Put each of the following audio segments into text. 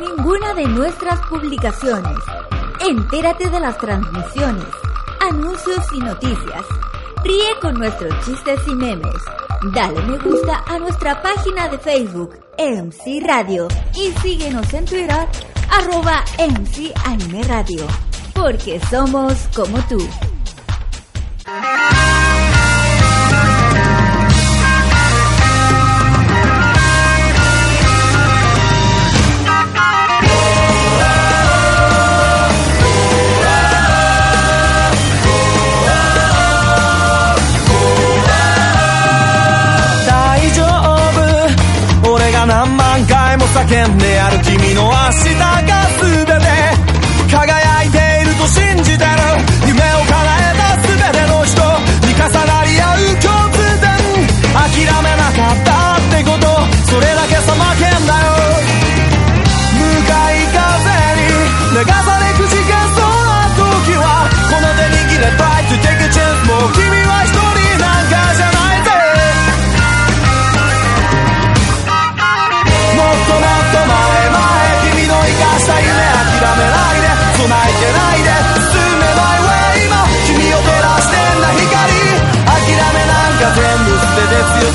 ninguna de nuestras publicaciones. Entérate de las transmisiones, anuncios y noticias. Ríe con nuestros chistes y memes. Dale me gusta a nuestra página de Facebook, MC Radio, y síguenos en Twitter, arroba MC Anime Radio, porque somos como tú. 叫んである君の明日が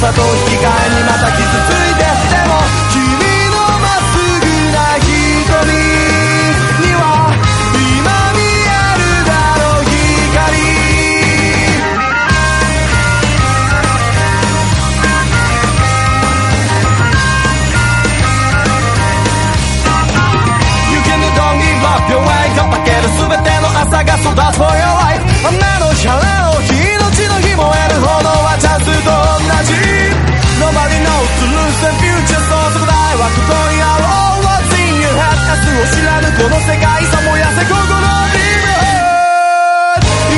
さと引き換えにまた傷ついを知らぬこの世界さ燃やせ心に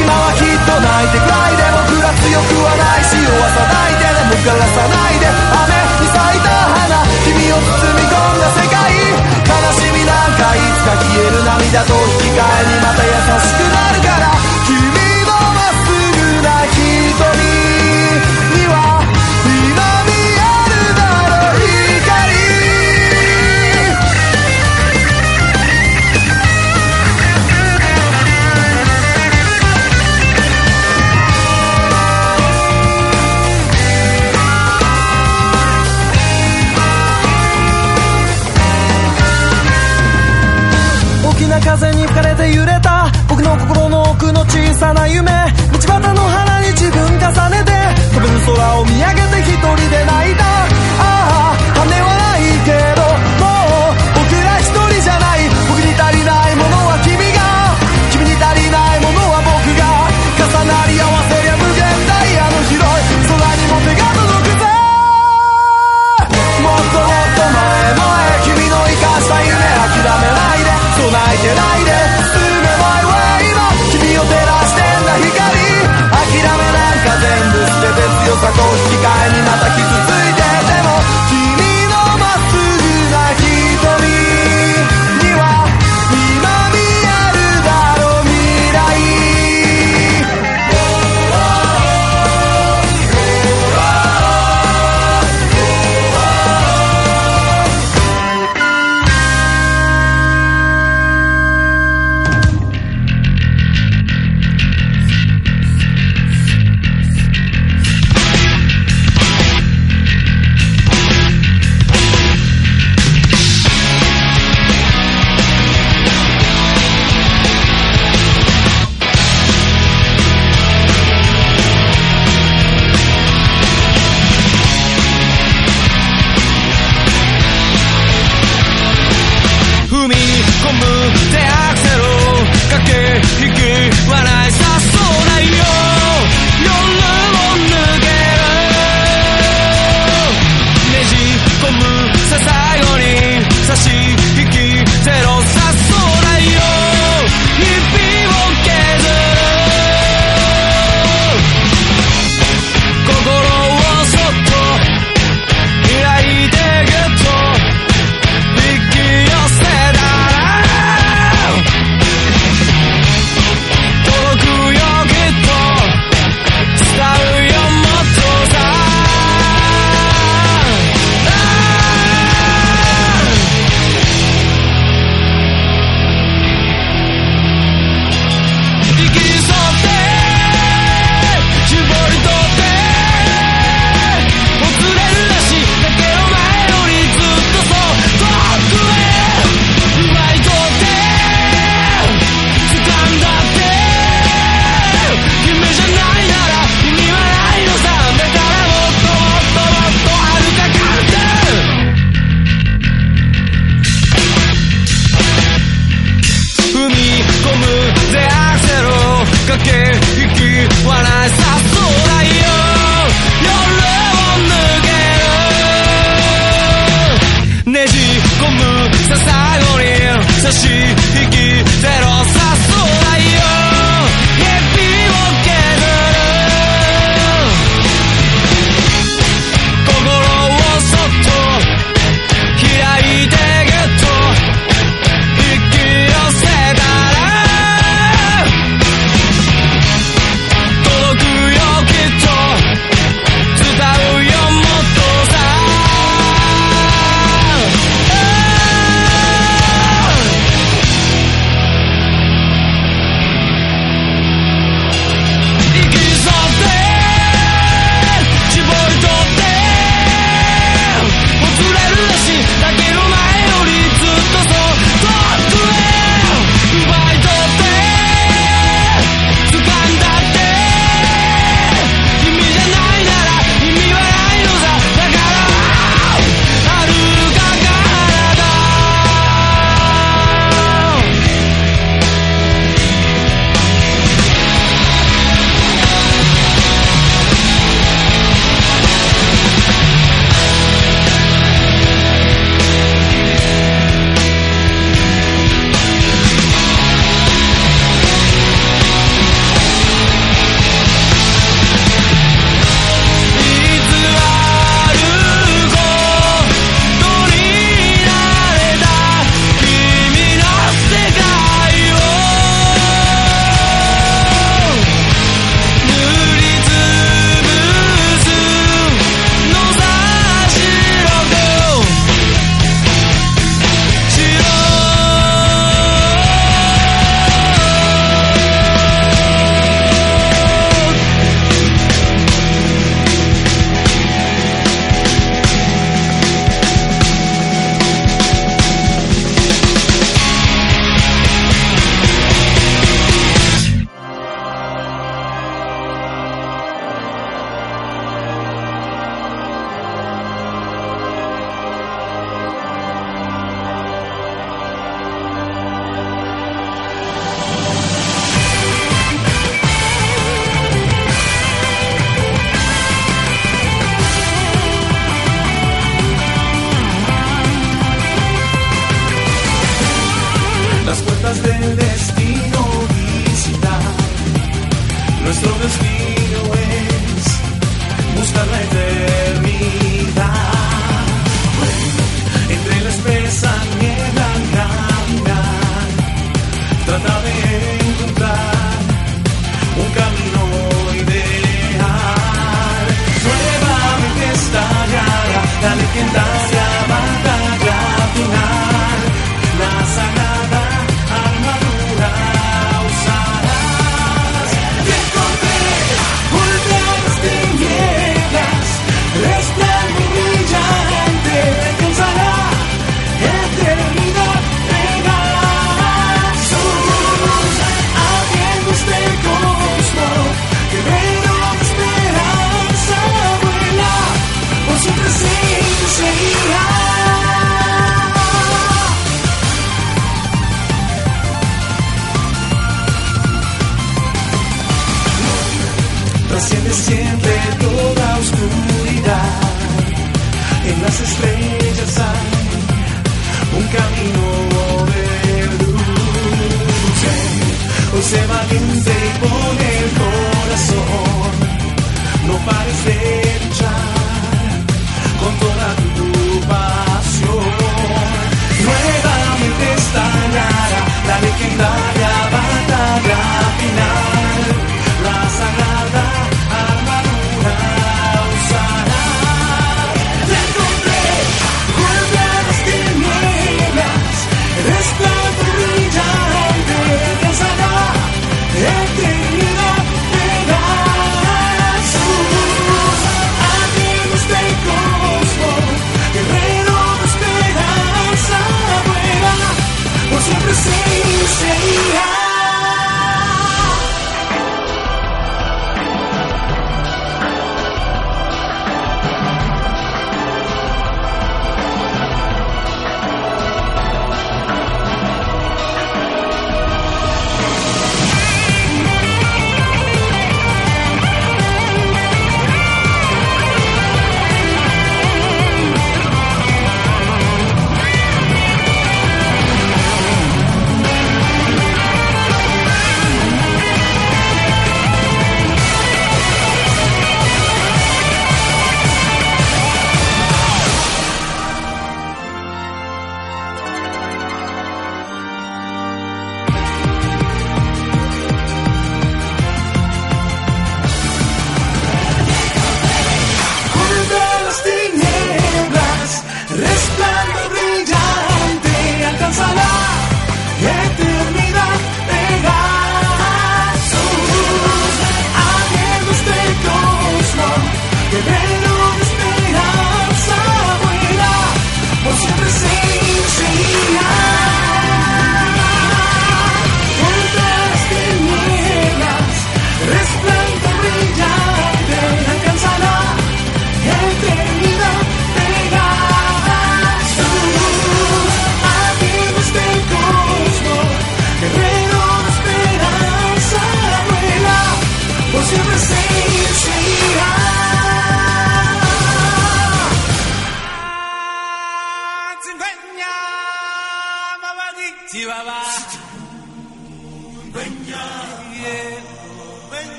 今はきっと泣いてくらいで僕ら強くはないし弱さないででも枯らさないでかれて揺れた。僕の心の奥の小さな夢。道端の花に自分重ねて。飛べる空を見上げて一人で泣いた。ああ羽はないけどもう僕ら一人じゃない。僕に足りないものは君が。君に足りないものは僕が。重なり合わせりゃ無限ダイヤの広い。空にも手が届くぜ。もっともっと前前君の生かした夢諦めないで。備えてないで。dança com os cigaios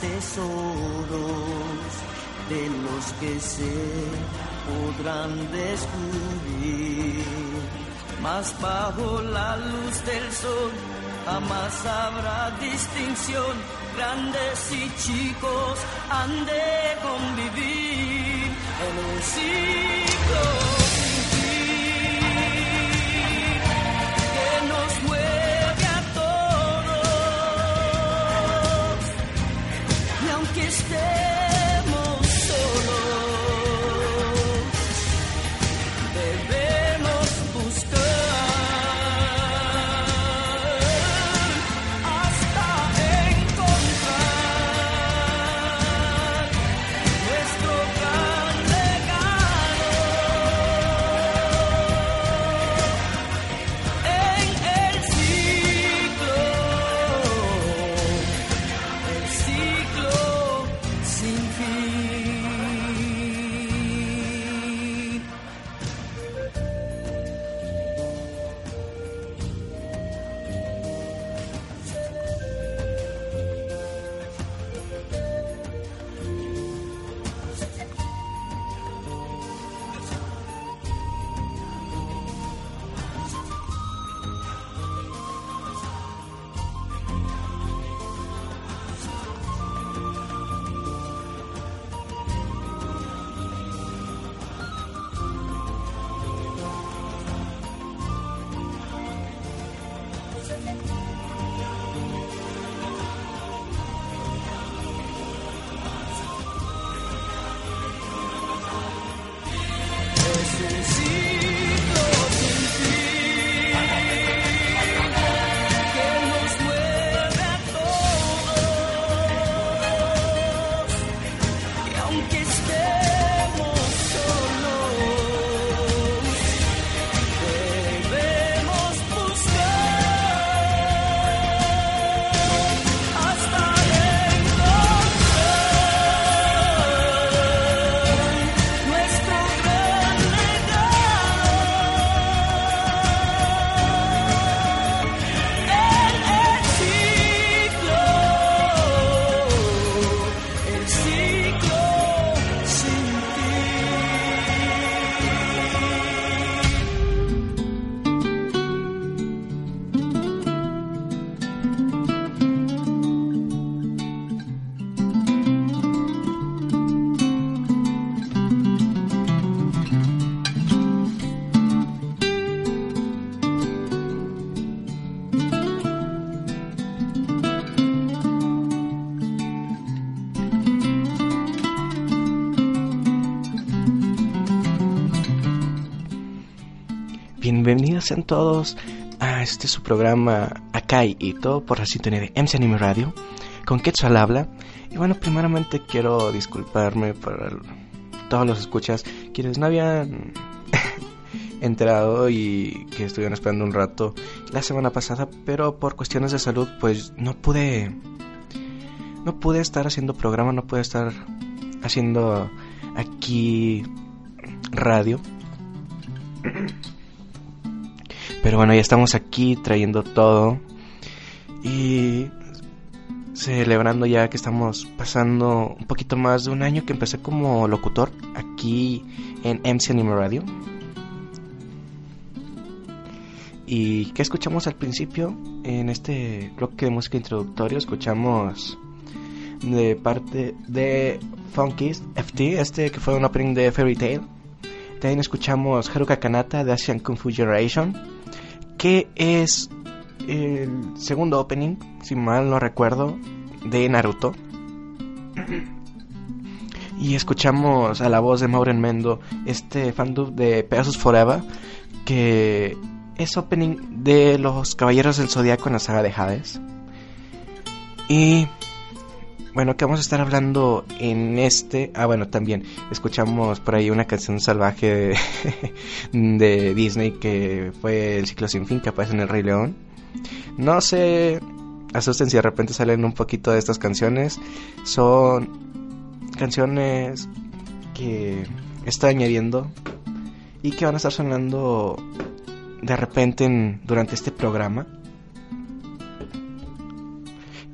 tesoros de los que se podrán descubrir. Más bajo la luz del sol jamás habrá distinción. Grandes y chicos han de convivir en un ciclo Sean todos a este su programa Akai y todo por la sintonía de MC Anime Radio con Quetzal habla. Y bueno, primeramente quiero disculparme por el- todos los escuchas quienes no habían enterado y que estuvieron esperando un rato la semana pasada, pero por cuestiones de salud pues no pude no pude estar haciendo programa, no pude estar haciendo aquí radio. Pero bueno, ya estamos aquí trayendo todo. Y celebrando ya que estamos pasando un poquito más de un año que empecé como locutor aquí en MC Anime Radio. ¿Y qué escuchamos al principio? En este bloque de música introductorio escuchamos de parte de Funkies FT, este que fue un opening de Fairy Tail. También escuchamos Haruka Kanata de Asian Kung Fu Generation, que es el segundo opening, si mal no recuerdo, de Naruto. Y escuchamos a la voz de Maureen Mendo, este fandub de Pegasus Forever, que es opening de los Caballeros del Zodiaco en la saga de Hades. Y bueno, que vamos a estar hablando en este. Ah, bueno, también escuchamos por ahí una canción salvaje de, Disney que fue el ciclo sin fin que aparece en El Rey León. No sé, asusten si de repente salen un poquito de estas canciones. Son canciones que está añadiendo y que van a estar sonando de repente en- durante este programa.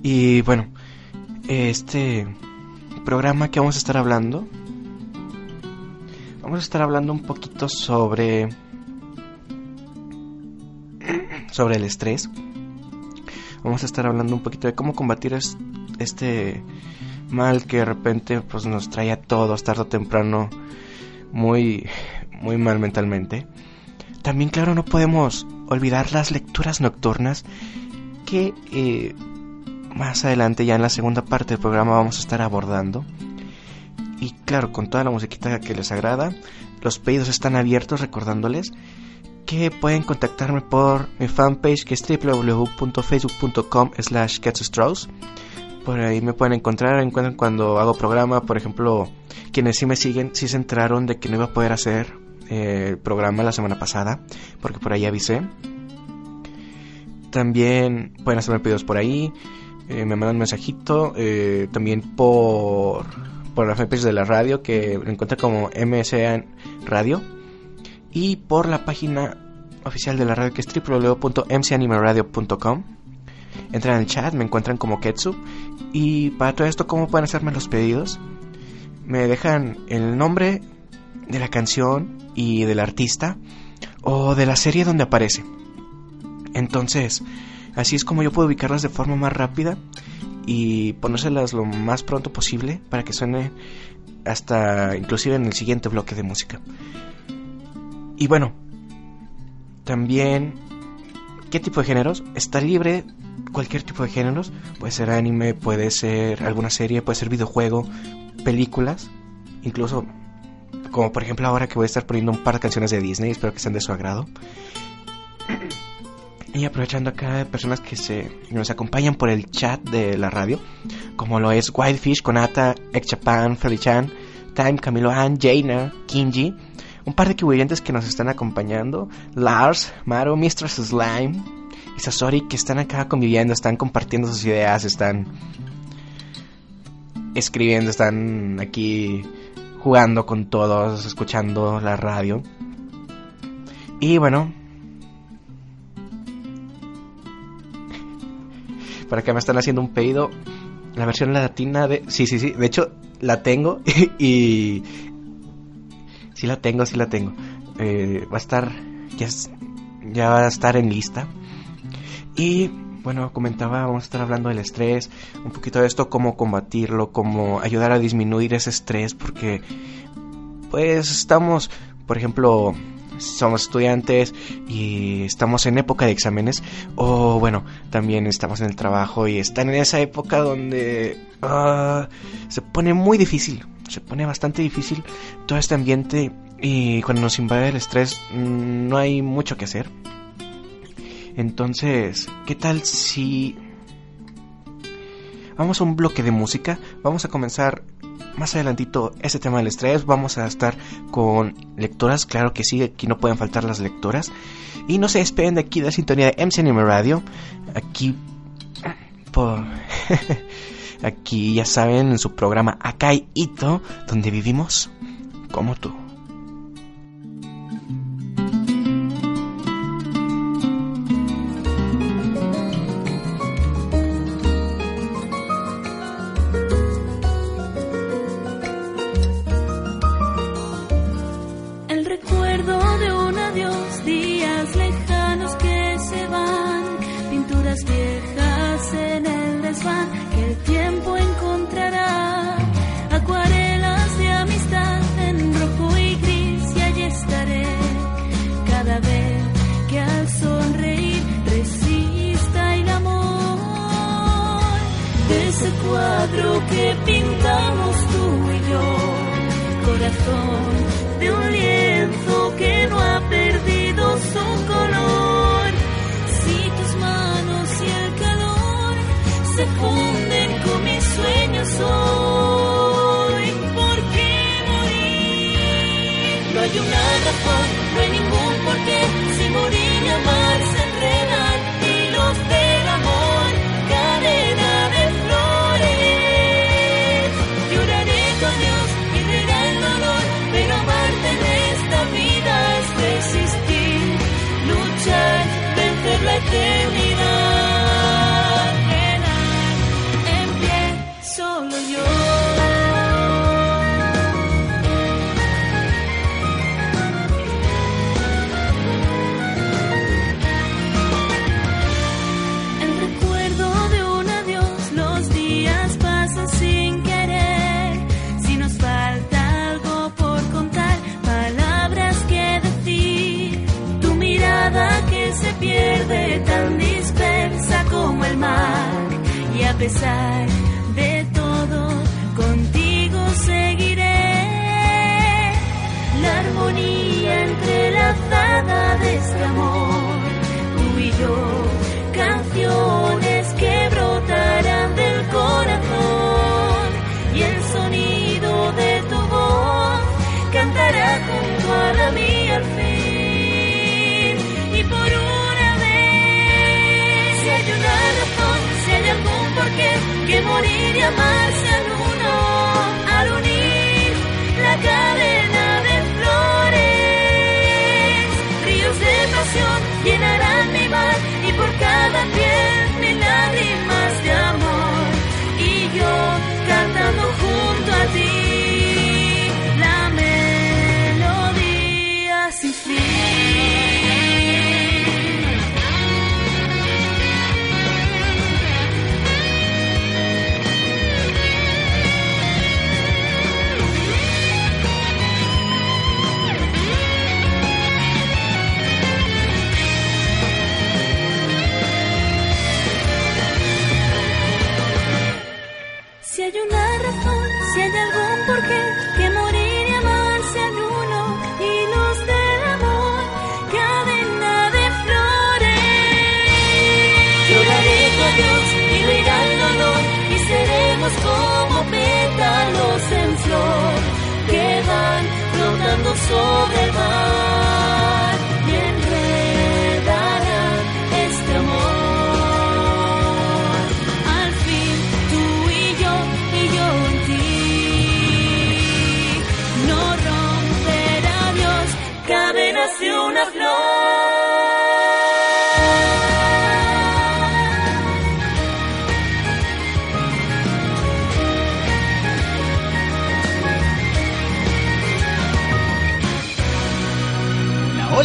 Y bueno, este programa que vamos a estar hablando, vamos a estar hablando un poquito sobre sobre el estrés. Vamos a estar hablando un poquito de cómo combatir es- este mal que de repente pues nos trae a todos tarde o temprano muy muy mal mentalmente. También claro no podemos olvidar las lecturas nocturnas que eh, más adelante ya en la segunda parte del programa vamos a estar abordando. Y claro, con toda la musiquita que les agrada, los pedidos están abiertos recordándoles que pueden contactarme por mi fanpage que es www.facebook.com slash. Por ahí me pueden encontrar, encuentran cuando hago programa, por ejemplo, quienes sí me siguen, sí se enteraron de que no iba a poder hacer eh, el programa la semana pasada, porque por ahí avisé. También pueden hacerme pedidos por ahí, eh, me mandan un mensajito, eh, también por, por la fanpage de la radio que me encuentra como MSA Radio y por la página oficial de la radio que es www.mcanimeradio.com. Entran en el chat, me encuentran como Ketsu. Y para todo esto, ¿cómo pueden hacerme los pedidos? Me dejan el nombre de la canción y del artista o de la serie donde aparece. Entonces, así es como yo puedo ubicarlas de forma más rápida y ponérselas lo más pronto posible para que suene hasta inclusive en el siguiente bloque de música. Y bueno, también, ¿qué tipo de géneros? Está libre cualquier tipo de géneros. Puede ser anime, puede ser alguna serie, puede ser videojuego, películas, incluso como por ejemplo ahora que voy a estar poniendo un par de canciones de Disney, espero que sean de su agrado. Y aprovechando acá personas que se nos acompañan por el chat de la radio, como lo es Wildfish, Konata, Ekchapan, Felichan, Time, Camilo Han, Jaina, Kinji, un par de kibuyentes que nos están acompañando, Lars, Maru, Mistress Slime y Sasori que están acá conviviendo, están compartiendo sus ideas, están escribiendo, están aquí jugando con todos, escuchando la radio. Y bueno, por acá me están haciendo un pedido. La versión latina de... Sí, sí, sí. De hecho, la tengo y... Sí la tengo, sí la tengo. Eh, va a estar... Ya, ya va a estar en lista. Y bueno, comentaba, vamos a estar hablando del estrés, un poquito de esto, cómo combatirlo, cómo ayudar a disminuir ese estrés, porque pues estamos, por ejemplo, somos estudiantes y estamos en época de exámenes, o bueno, también estamos en el trabajo y están en esa época donde ah, se pone muy difícil, se pone bastante difícil todo este ambiente y cuando nos invade el estrés mm, no hay mucho que hacer. Entonces, ¿qué tal si vamos a un bloque de música? Vamos a comenzar más adelantito ese tema del estrés. Vamos a estar con lectoras, claro que sí, aquí no pueden faltar las lectoras. Y no se despeguen de aquí de la sintonía de MC Anime Radio. Aquí por aquí ya saben en su programa Akai Ito, donde vivimos como tú. cuadro que pintamos tú y yo, corazón de un lienzo que no ha perdido su color. Si tus manos y el calor se funden con mis sueños hoy, ¿por qué morir? No hay una razón Y morir y amar sean uno al unir la cadena de flores. Ríos de pasión llenarán mi mar sobre el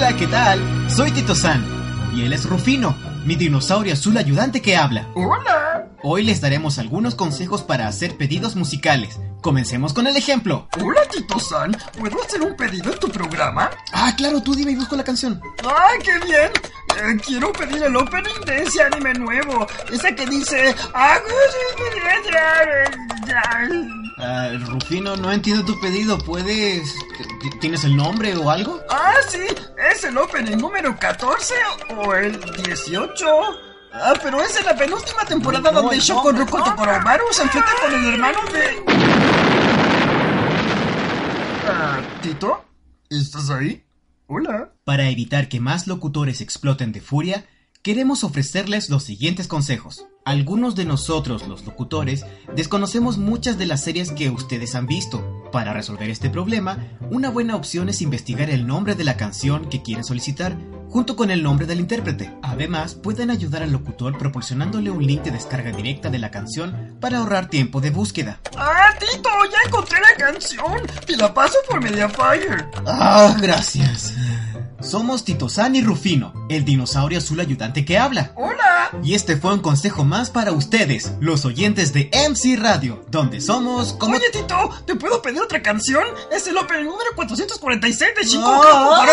Hola, ¿qué tal? Soy Tito San y él es Rufino, mi dinosaurio azul ayudante que habla. Hola. Hoy les daremos algunos consejos para hacer pedidos musicales. Comencemos con el ejemplo. Hola, Tito San. ¿Puedo hacer un pedido en tu programa? Ah, claro, tú dime y busco la canción. ¡Ah, qué bien! Eh, quiero pedir el opening de ese anime nuevo. Ese que dice... Ah, Rufino, no entiendo tu pedido. ¿Puedes... ¿Tienes el nombre o algo? Ah, sí. Es el opening número 14 o el 18. Ah, pero es en la penúltima temporada No, donde no, Shoko no, Roko no. Tokoromaru se enfrenta con el hermano de... Ah, ¿Tito? ¿Estás ahí? Hola. Para evitar que más locutores exploten de furia, queremos ofrecerles los siguientes consejos. Algunos de nosotros, los locutores, desconocemos muchas de las series que ustedes han visto. Para resolver este problema, una buena opción es investigar el nombre de la canción que quieren solicitar junto con el nombre del intérprete. Además, pueden ayudar al locutor proporcionándole un link de descarga directa de la canción para ahorrar tiempo de búsqueda. Ah, Tito, ya encontré la canción. Te la paso por Mediafire. Ah, gracias. Somos Tito-san y Rufino, el dinosaurio azul ayudante que habla. Hola. Y este fue un consejo más para ustedes, los oyentes de MC Radio, donde somos como... Oye, Tito, ¿te puedo pedir otra canción? Es el opening número 446 de Shinko Ah.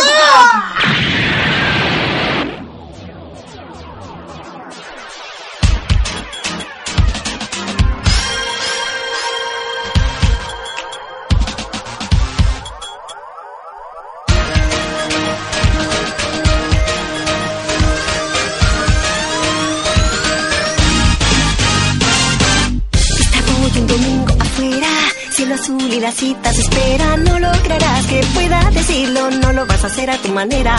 Kaku la cita te espera, no lograrás que pueda decirlo, no lo vas a hacer a tu manera.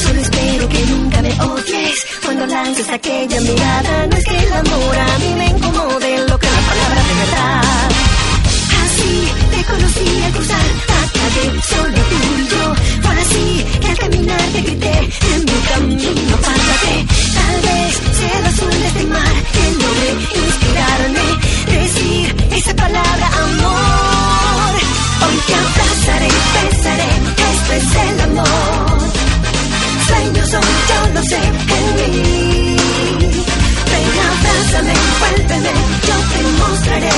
Solo espero que nunca me odies cuando lances aquella mirada. No es que el amor a mí me incomode lo que la palabra de verdad. Así te conocí al cruzar calle, solo tú y yo. Fue así que al caminar te grité en mi camino, pásate. Tal vez sea el azul de este mar que inspirarme, decir esa palabra amor. El amor. Sueños son, yo lo sé, en mí. Ven, abrázame, envuélveme, yo te mostraré.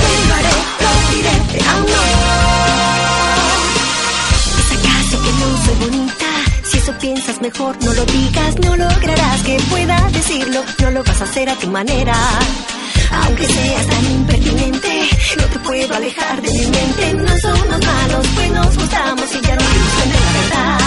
Te lo haré, lo diré, te amo. ¿Es acaso que no soy bonita? Si eso piensas mejor, no lo digas, no lograrás que pueda decirlo, no lo vas a hacer a tu manera. Aunque seas tan impertinente, no te puedo alejar de mi mente. No somos malos, pues nos gustamos y ya no dicen de la verdad.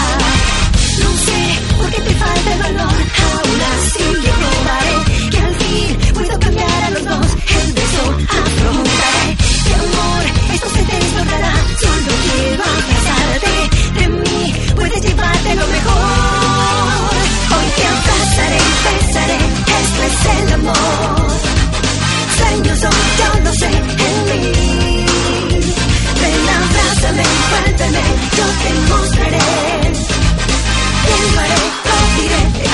No sé por qué te falta el valor, aún así yo probaré que al fin puedo cambiar a los dos. El beso afrontaré. Mi amor, esto se desbordará. Solo quiero abrazarte. De mí puedes llevarte lo mejor. Hoy te abrazaré, besaré. Esto es el amor. Son, yo lo sé, en mí. Ven, abrázame, envuélveme, yo te mostraré. Te lo haré, lo diré, te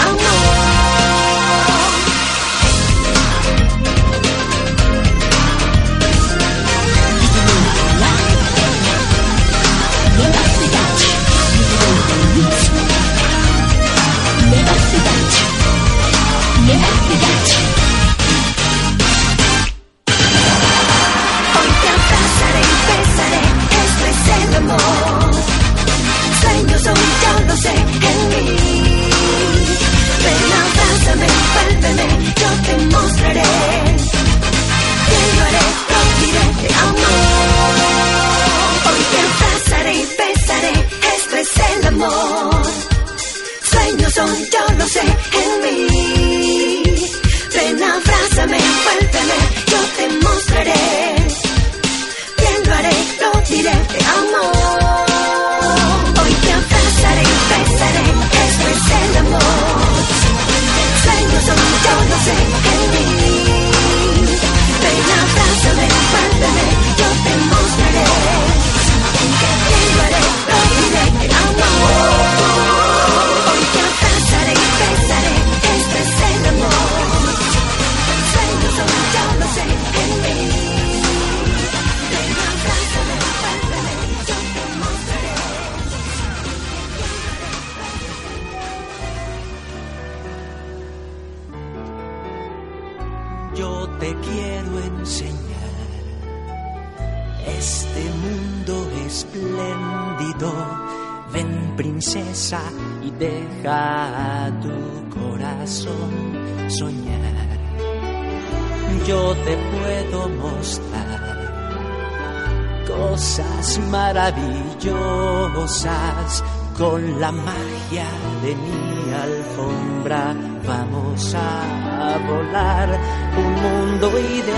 con la magia de mi alfombra. Vamos a volar un mundo ideal.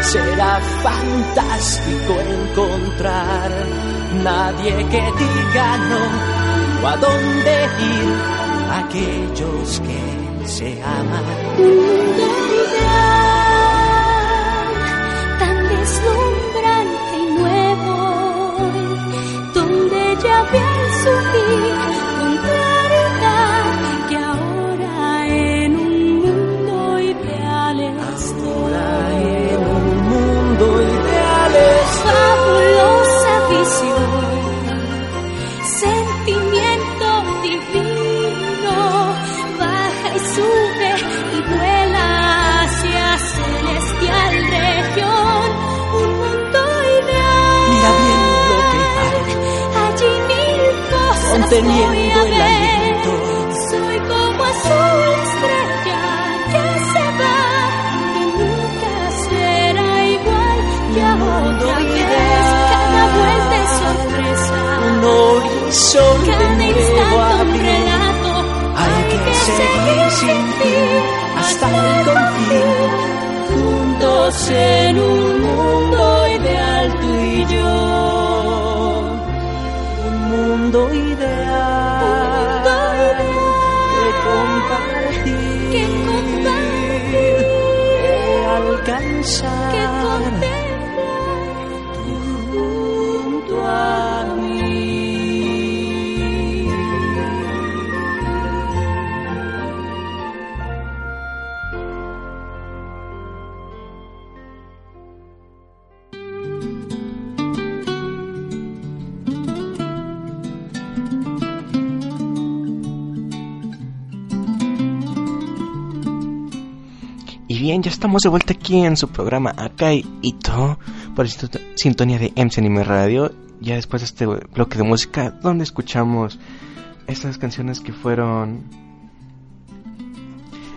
Será fantástico encontrar nadie que diga no o a dónde ir aquellos que se aman. A el ver. aliento. Soy como azul estrella que se va, que nunca será igual que vez. ideal. Cada vuelta es sorpresa. Un horizonte Cada nuevo relato. Hay que seguir sin fin hasta el confín. Juntos en un mundo ideal tú y yo. Un mundo ideal, Que compartir, que alcanzar ya estamos de vuelta aquí en su programa Akai Ito por sintonía de MC Anime Radio. Ya después de este bloque de música, donde escuchamos estas canciones que fueron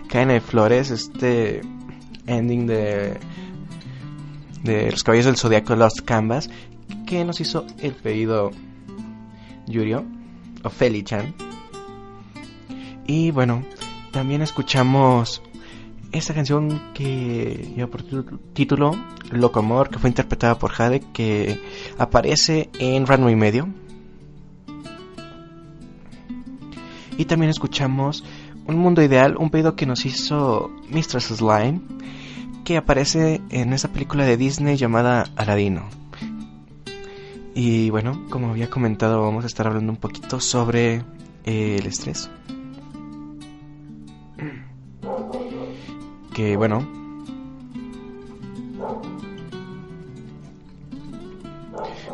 Cadena de Flores, este ending de de Los Caballos del Zodiaco Lost Canvas, que nos hizo el pedido Yurio o Feli-chan. Y bueno, también escuchamos esta canción que lleva por tu- título Locomor, que fue interpretada por Jade, que aparece en Ranma y medio. Y también escuchamos Un Mundo Ideal, un pedido que nos hizo Mistress Slime, que aparece en esa película de Disney llamada Aladino. Y bueno, como había comentado, vamos a estar hablando un poquito sobre el estrés. Bueno,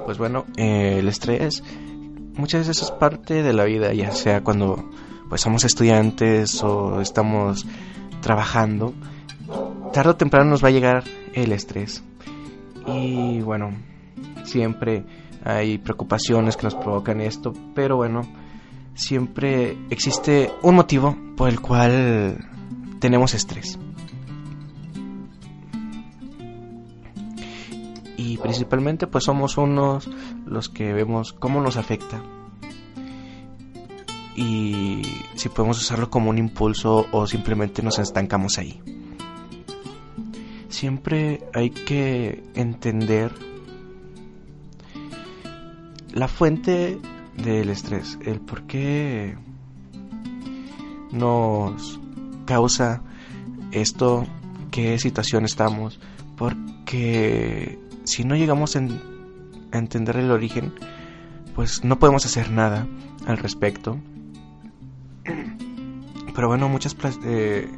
pues bueno, eh, el estrés muchas veces es parte de la vida, ya sea cuando pues somos estudiantes o estamos trabajando, tarde o temprano nos va a llegar el estrés. Y bueno, siempre hay preocupaciones que nos provocan esto, pero bueno, siempre existe un motivo por el cual tenemos estrés. Principalmente pues somos unos los que vemos cómo nos afecta. Y si podemos usarlo como un impulso o simplemente nos estancamos ahí. Siempre hay que entender la fuente del estrés, el por qué nos causa esto, qué situación estamos, porque si no llegamos en- a entender el origen, pues no podemos hacer nada al respecto. Pero bueno, muchas eh,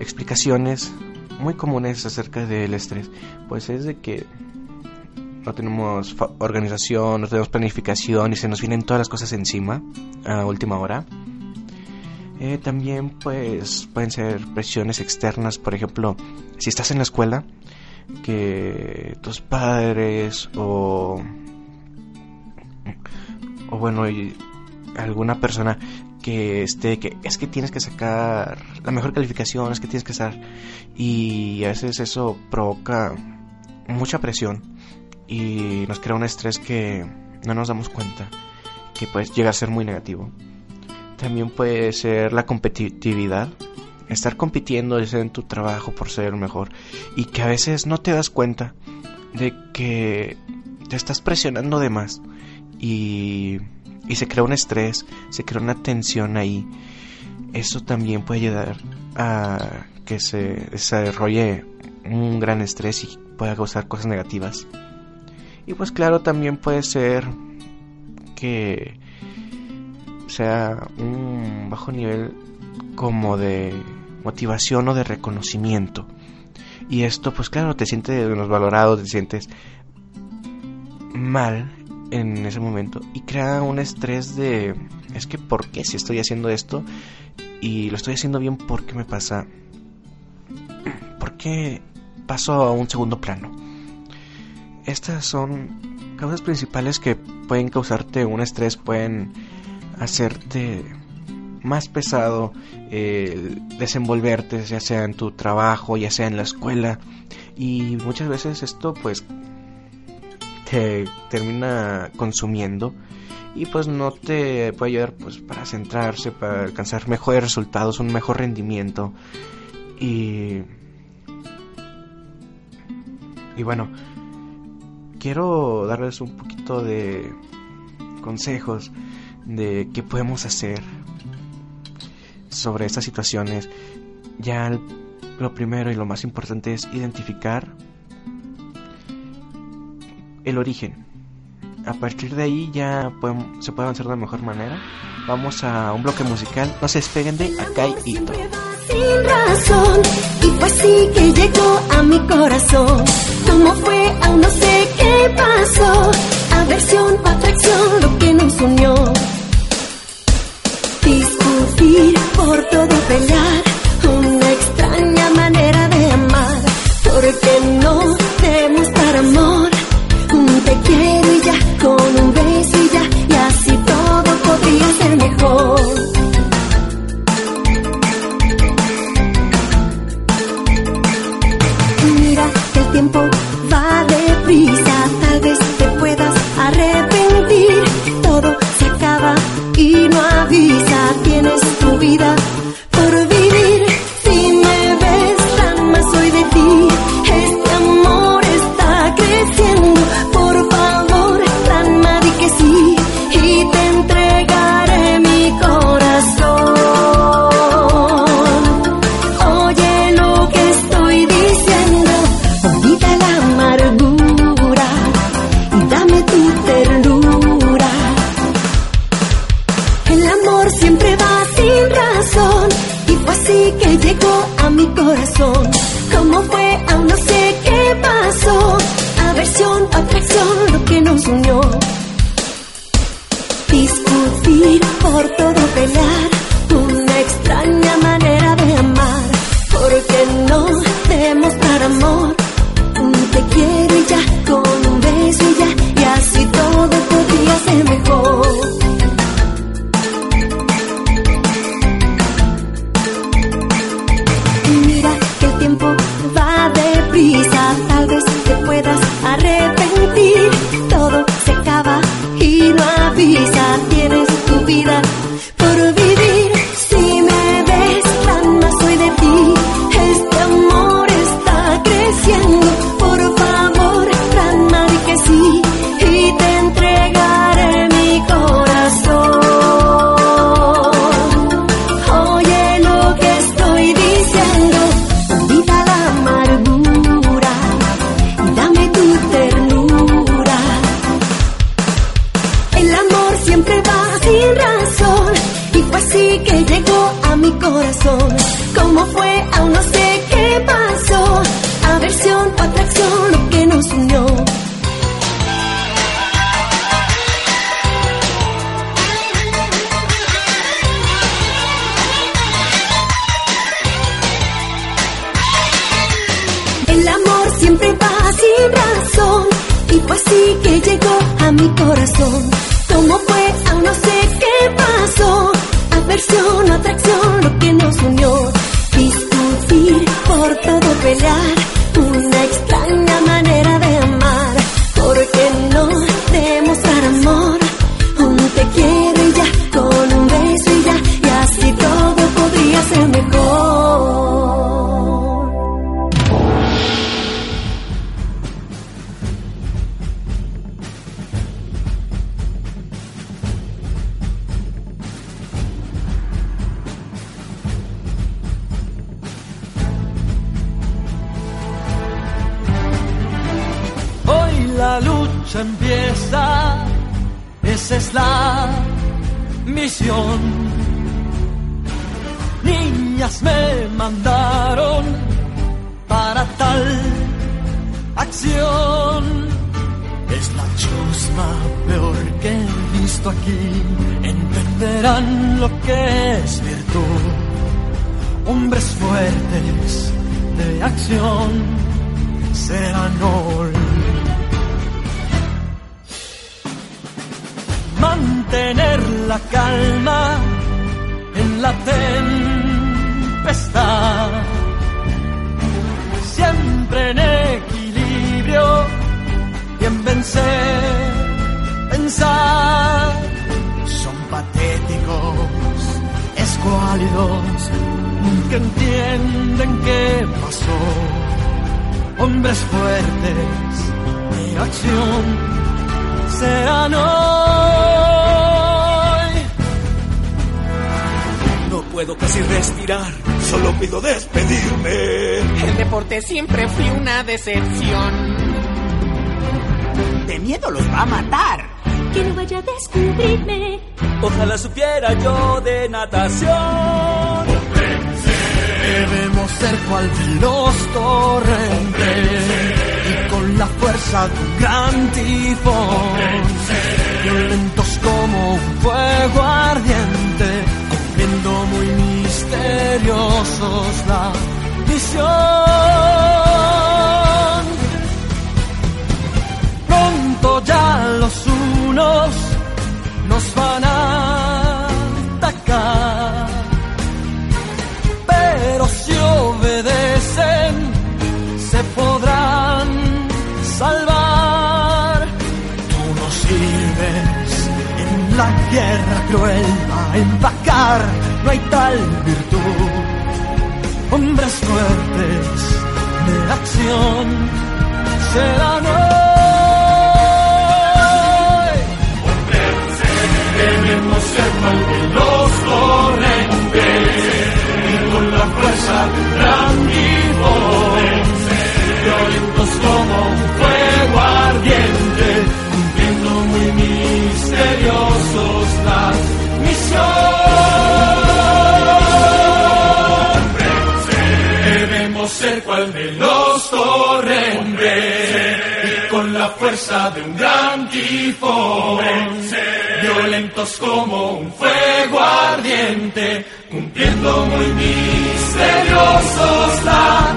explicaciones muy comunes acerca del estrés, pues es de que no tenemos organización, no tenemos planificación y se nos vienen todas las cosas encima a última hora. Eh, también pues pueden ser presiones externas, por ejemplo, si estás en la escuela, que tus padres o o bueno alguna persona que esté que es que tienes que sacar la mejor calificación es que tienes que estar. Y a veces eso provoca mucha presión y nos crea un estrés que no nos damos cuenta que pues llega a ser muy negativo. También puede ser la competitividad estar compitiendo en tu trabajo por ser el mejor y que a veces no te das cuenta de que te estás presionando de más y, y se crea un estrés, se crea una tensión ahí. Eso también puede ayudar a que se desarrolle un gran estrés y pueda causar cosas negativas. Y pues claro, también puede ser que sea un bajo nivel como de motivación o de reconocimiento. Y esto, pues claro, te sientes valorado, te sientes mal en ese momento y crea un estrés de es que por qué si estoy haciendo esto y lo estoy haciendo bien por qué me pasa por qué paso a un segundo plano estas son causas principales que pueden causarte un estrés pueden hacerte más pesado eh, desenvolverte, ya sea en tu trabajo, ya sea en la escuela. Y muchas veces esto pues te termina consumiendo y pues no te puede ayudar pues para centrarse, para alcanzar mejores resultados, un mejor rendimiento. Y, y bueno, quiero darles un poquito de consejos de qué podemos hacer sobre estas situaciones, ya lo primero y lo más importante es identificar el origen. A partir de ahí ya se puede avanzar de mejor manera. Vamos a un bloque musical. No se despeguen de Akai y fue por todo pelear, una extraña manera de amar, porque no Esa es la misión. Niñas me mandaron para tal acción. Es la chusma peor que he visto aquí. Entenderán lo que es virtud. Hombres fuertes de acción serán hoy mantener la calma en la tempestad. Siempre en equilibrio y en vencer, pensar. Son patéticos, escuálidos, nunca entienden qué pasó. Hombres fuertes de acción serán hoy. No puedo casi respirar, solo pido despedirme. El deporte siempre fue una decepción. De miedo los va a matar. Que no vaya a descubrirme. Ojalá supiera yo de natación. Debemos ser cual de los torrentes la fuerza de un gran tifón, violentos como un fuego ardiente, cumpliendo muy misteriosos la misión. Pronto ya los unos nos van a atacar salvar. Tú nos sirves en la guerra cruel a empacar, no hay tal virtud. Hombres fuertes de acción serán hoy. Debemos ser mal de los torrentes y con la fuerza gran vivón, violentos como un fuego ardiente, cumpliendo muy misteriosos la misión. Debemos ser cual de los torrentes y con la fuerza de un gran tifón, violentos como un fuego ardiente, cumpliendo muy misteriosos la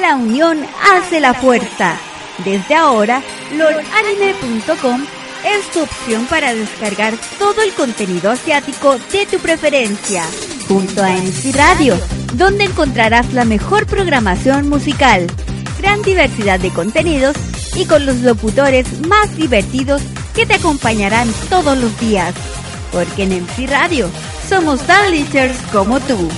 La unión hace la fuerza. Desde ahora, lordanime.com es tu opción para descargar todo el contenido asiático de tu preferencia, junto a MC Radio, donde encontrarás la mejor programación musical, gran diversidad de contenidos y con los locutores más divertidos que te acompañarán todos los días. Porque en MC Radio somos tan como tú.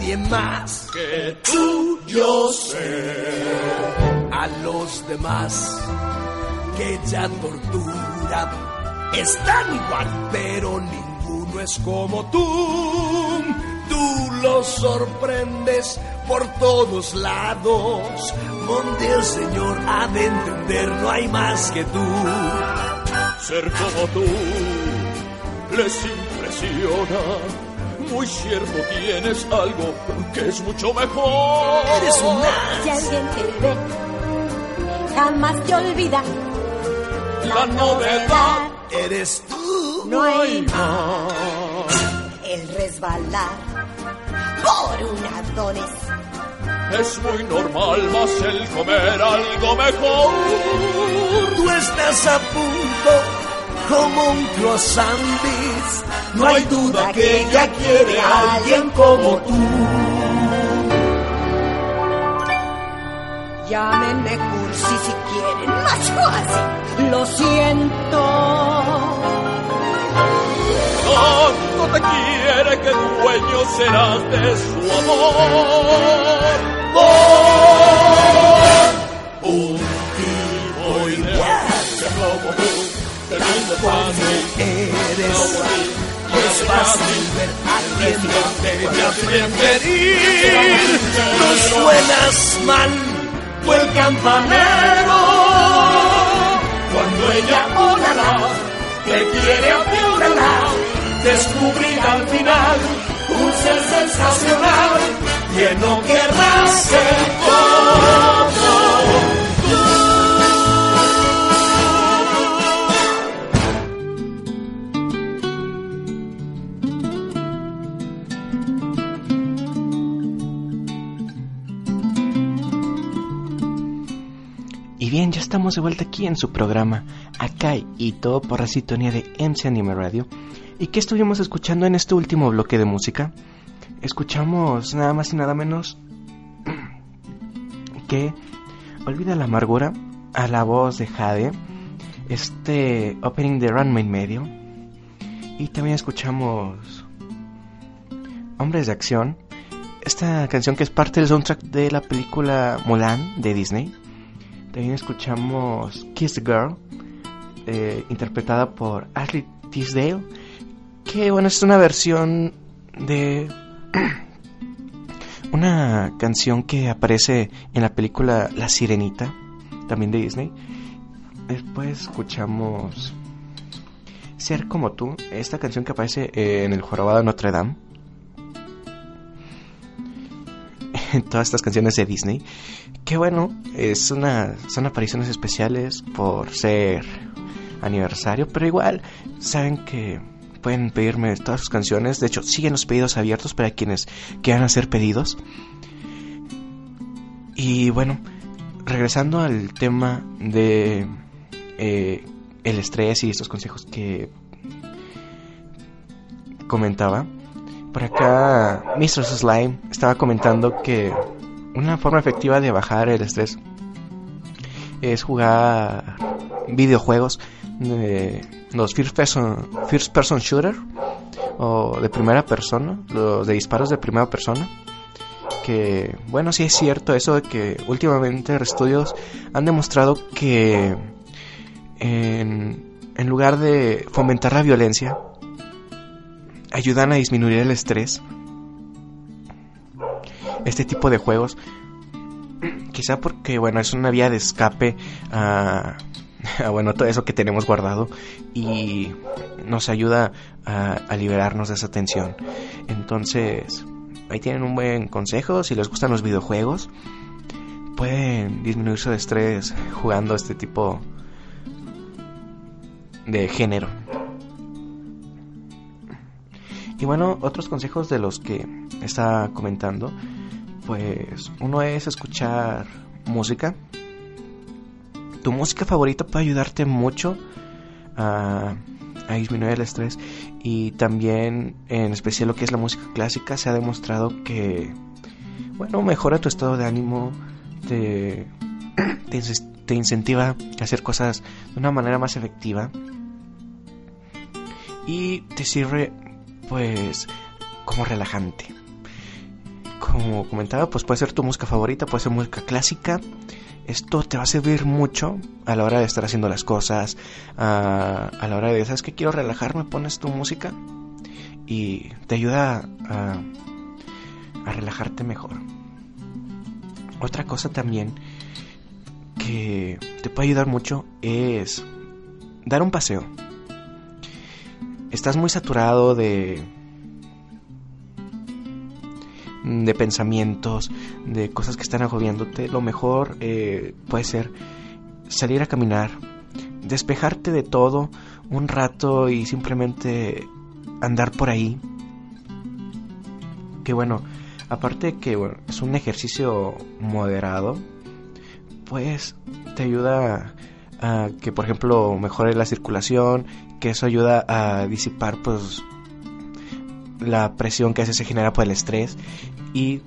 Nadie más que tú, yo sé. A los demás que ya torturan están igual, pero ninguno es como tú. Tú los sorprendes por todos lados. Donde el Señor ha de entender, no hay más que tú. Ser como tú les impresiona. Muy cierto tienes algo que es mucho mejor. Eres un Si alguien te ve, jamás te olvida. La novedad eres tú. No hay más. El resbalar por un adonis. es muy normal, más el comer algo mejor. Tú estás a punto como un croissant. No hay duda que ella quiere a alguien como tú. Llámenme cursi si quieren, macho así. Lo siento. Tanto te quiere que dueño serás de su amor. Por un tipo ideal como tú, fácil. Eres es fácil ver a debe preferir. No suenas mal, fue el campanero. Cuando ella volará, te quiere a ti un lado, descubrir al final un ser sensacional que no querrá ser como estamos de vuelta aquí en su programa Akai y todo por la sintonía de MC Anime Radio. ¿Y qué estuvimos escuchando en este último bloque de música? Escuchamos nada más y nada menos que Olvida la amargura a la voz de Jade, este opening de Runway Medio. Y también escuchamos Hombres de Acción, esta canción que es parte del soundtrack de la película Mulan de Disney. También escuchamos Kiss the Girl, eh, interpretada por Ashley Tisdale, que bueno, es una versión de una canción que aparece en la película La Sirenita, también de Disney. Después escuchamos Ser como tú, esta canción que aparece en el Jorobado de Notre Dame. Todas estas canciones de Disney. Que bueno, es una, son apariciones especiales por ser aniversario, pero igual saben que pueden pedirme todas sus canciones. De hecho, siguen los pedidos abiertos para quienes quieran hacer pedidos. Y bueno, regresando al tema de eh, el estrés y estos consejos que comentaba. Por acá, Mr. Slime estaba comentando que una forma efectiva de bajar el estrés es jugar videojuegos de los first person, shooter o de primera persona, los de disparos de primera persona. Que bueno, sí es cierto eso de que últimamente estudios han demostrado que en lugar de fomentar la violencia, ayudan a disminuir el estrés. Este tipo de juegos, quizá porque bueno, es una vía de escape a, a bueno, todo eso que tenemos guardado y nos ayuda a, a liberarnos de esa tensión. Entonces, ahí tienen un buen consejo. Si les gustan los videojuegos, pueden disminuir su estrés jugando este tipo de género. Y bueno, otros consejos de los que está comentando, pues uno es escuchar música. Tu música favorita puede ayudarte mucho a, disminuir el estrés. Y también en especial lo que es la música clásica se ha demostrado que bueno mejora tu estado de ánimo te, te, te incentiva a hacer cosas de una manera más efectiva. Y te sirve pues como relajante como comentaba pues puede ser tu música favorita puede ser música clásica esto te va a servir mucho a la hora de estar haciendo las cosas, a, la hora de, ¿sabes qué? Quiero relajarme, pones tu música y te ayuda a, a relajarte mejor. Otra cosa también que te puede ayudar mucho es dar un paseo. Estás muy saturado de de pensamientos, de cosas que están agobiándote, lo mejor eh, puede ser salir a caminar, despejarte de todo un rato y simplemente andar por ahí. Que bueno, aparte de que bueno, es un ejercicio moderado, pues te ayuda a que por ejemplo mejore la circulación, que eso ayuda a disipar pues la presión que a veces se genera por el estrés y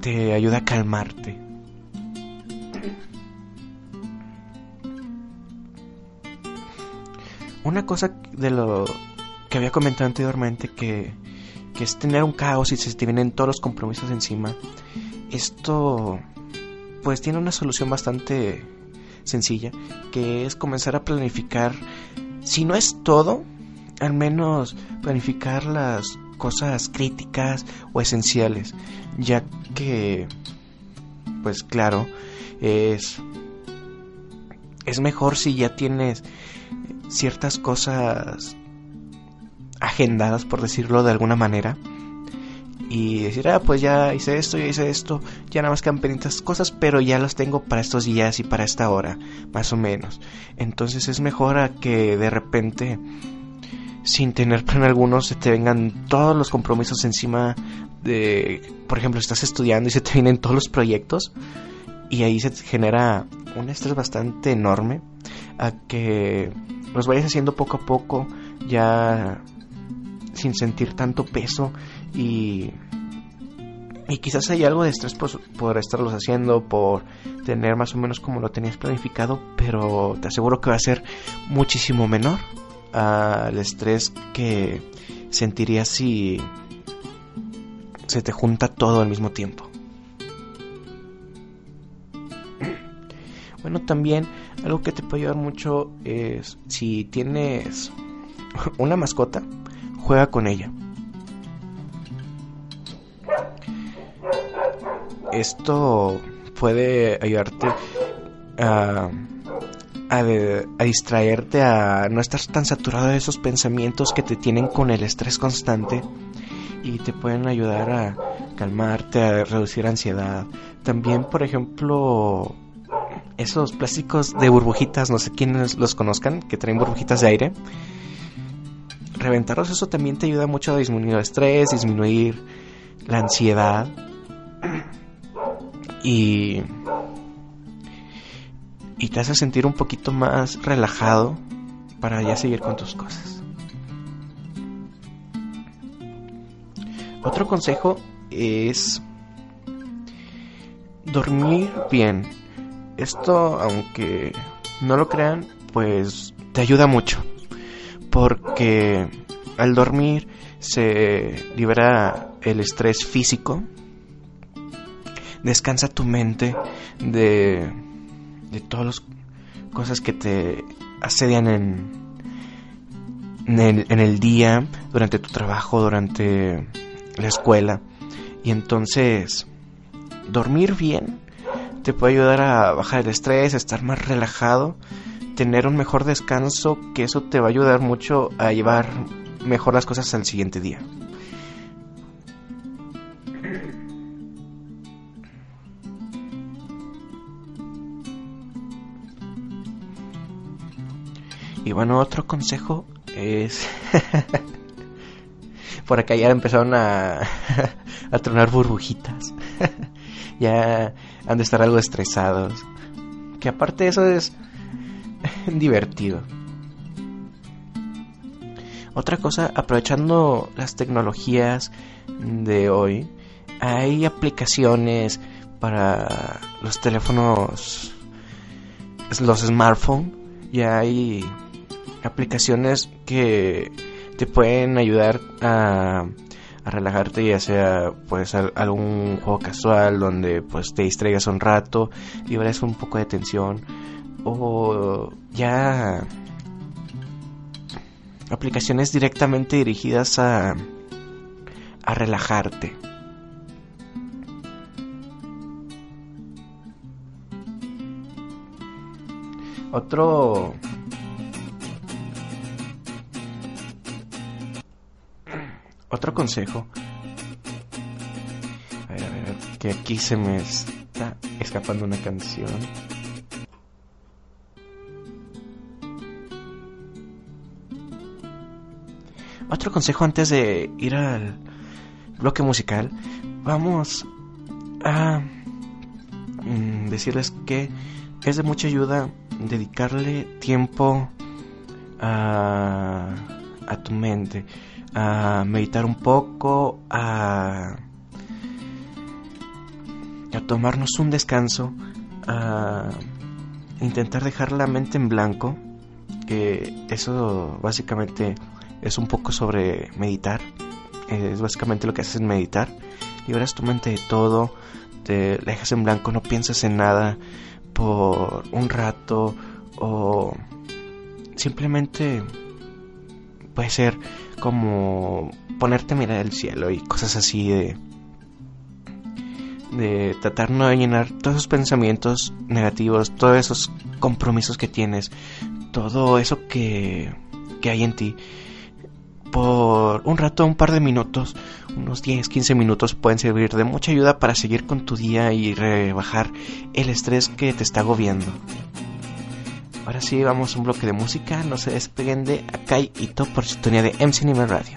te ayuda a calmarte. Una cosa de lo que había comentado anteriormente que, que es tener un caos y se te vienen todos los compromisos encima. Esto pues tiene una solución bastante sencilla que es comenzar a planificar si no es todo al menos planificar las cosas críticas o esenciales, ya que, pues claro, es, es mejor si ya tienes ciertas cosas agendadas, por decirlo de alguna manera, y decir, ah, pues ya hice esto, ya hice esto, ya nada más quedan pendientes cosas, pero ya las tengo para estos días y para esta hora, más o menos. Entonces es mejor a que de repente sin tener plan alguno se te vengan todos los compromisos encima de, por ejemplo, estás estudiando y se te vienen todos los proyectos y ahí se genera un estrés bastante enorme a que los vayas haciendo poco a poco ya sin sentir tanto peso y y quizás hay algo de estrés por, por estarlos haciendo, por tener más o menos como lo tenías planificado, pero te aseguro que va a ser muchísimo menor al estrés que sentirías si se te junta todo al mismo tiempo. Bueno, también algo que te puede ayudar mucho es si tienes una mascota, juega con ella. Esto puede ayudarte a a, distraerte, a no estar tan saturado de esos pensamientos que te tienen con el estrés constante y te pueden ayudar a calmarte, a reducir ansiedad. También, por ejemplo, esos plásticos de burbujitas, no sé quiénes los conozcan, que traen burbujitas de aire. Reventarlos, eso también te ayuda mucho a disminuir el estrés, disminuir la ansiedad. Y y te hace sentir un poquito más relajado para ya seguir con tus cosas. Otro consejo es dormir bien. Esto, aunque no lo crean, pues te ayuda mucho. Porque al dormir se libera el estrés físico. Descansa tu mente de de todas las cosas que te asedian en, en, el, día, durante tu trabajo, durante la escuela. Y entonces, dormir bien te puede ayudar a bajar el estrés, a estar más relajado, tener un mejor descanso, que eso te va a ayudar mucho a llevar mejor las cosas al siguiente día. Y bueno, otro consejo es... Por acá ya empezaron a, a tronar burbujitas. ya han de estar algo estresados. Que aparte de eso es divertido. Otra cosa, aprovechando las tecnologías de hoy, hay aplicaciones para los teléfonos, los smartphones, y hay aplicaciones que te pueden ayudar a, a relajarte ya sea pues algún juego casual donde pues te distraigas un rato liberes un poco de tensión o ya aplicaciones directamente dirigidas a a relajarte. Otro otro consejo. A ver, a ver, que aquí se me está escapando una canción. Otro consejo antes de ir al bloque musical. Vamos a mm, decirles que es de mucha ayuda dedicarle tiempo a, a tu mente a meditar un poco, a, a tomarnos un descanso, a intentar dejar la mente en blanco, que eso básicamente es un poco sobre meditar, es básicamente lo que haces en meditar, liberas tu mente de todo, te dejas en blanco, no piensas en nada por un rato o simplemente puede ser como ponerte a mirar el cielo y cosas así de de tratar no de llenar todos esos pensamientos negativos, todos esos compromisos que tienes, todo eso que, que hay en ti. Por un rato, un par de minutos, unos 10, 15 minutos pueden servir de mucha ayuda para seguir con tu día y rebajar el estrés que te está agobiando. Ahora sí, vamos a un bloque de música. No se despeguen de Akai Ito por sintonía de MC Anime Radio.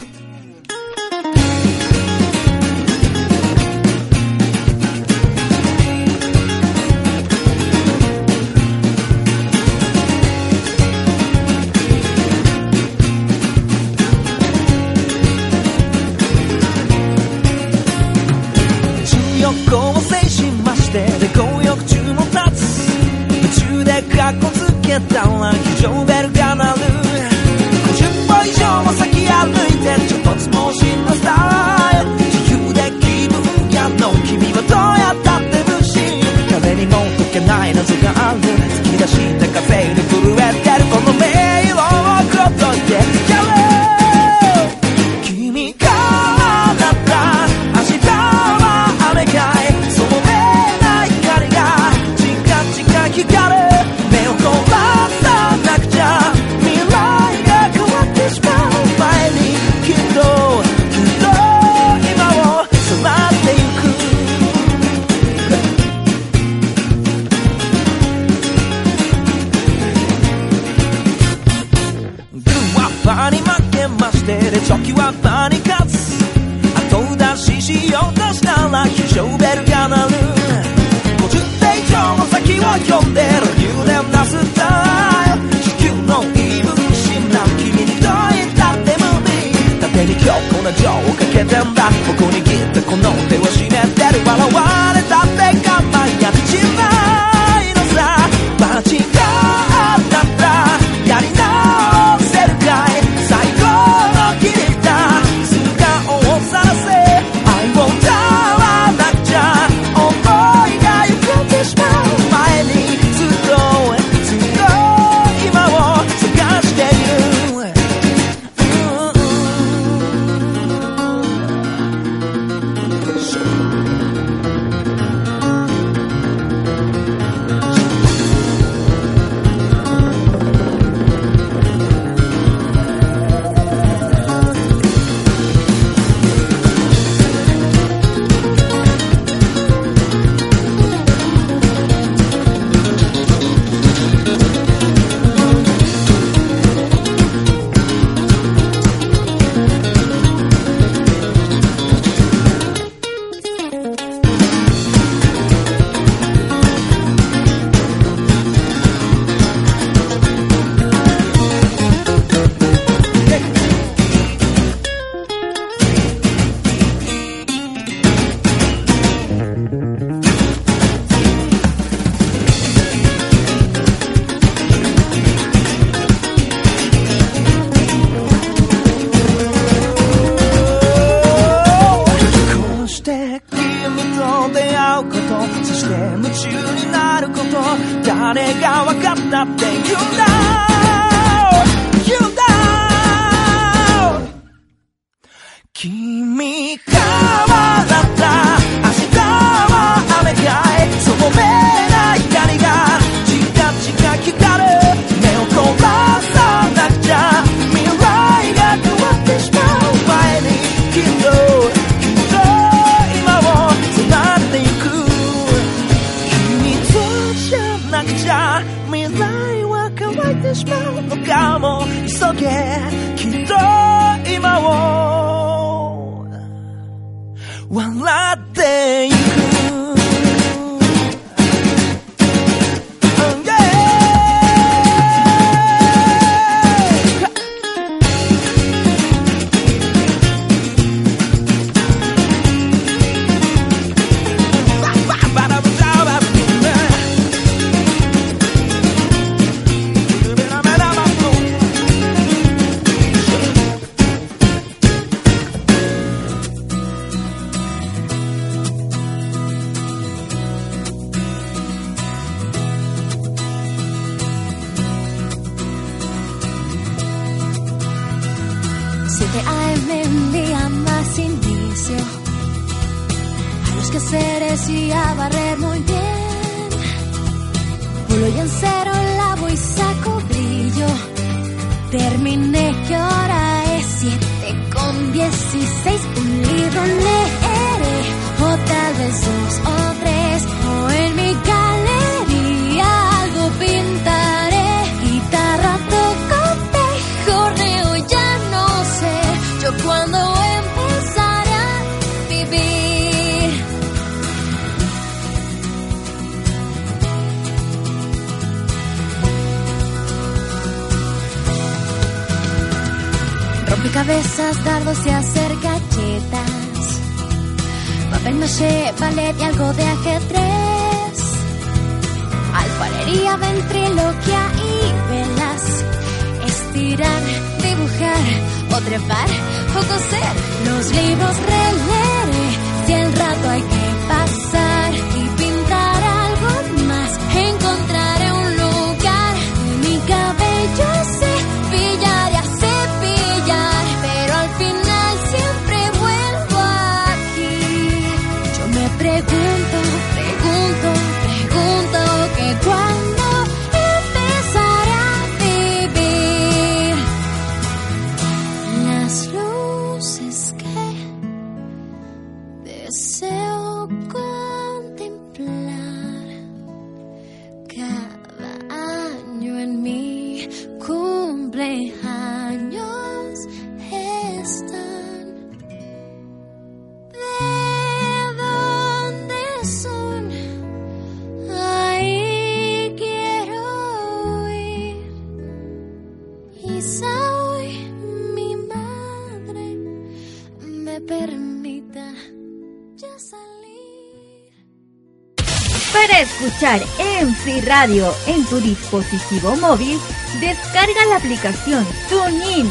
En tu dispositivo móvil, descarga la aplicación TuneIn.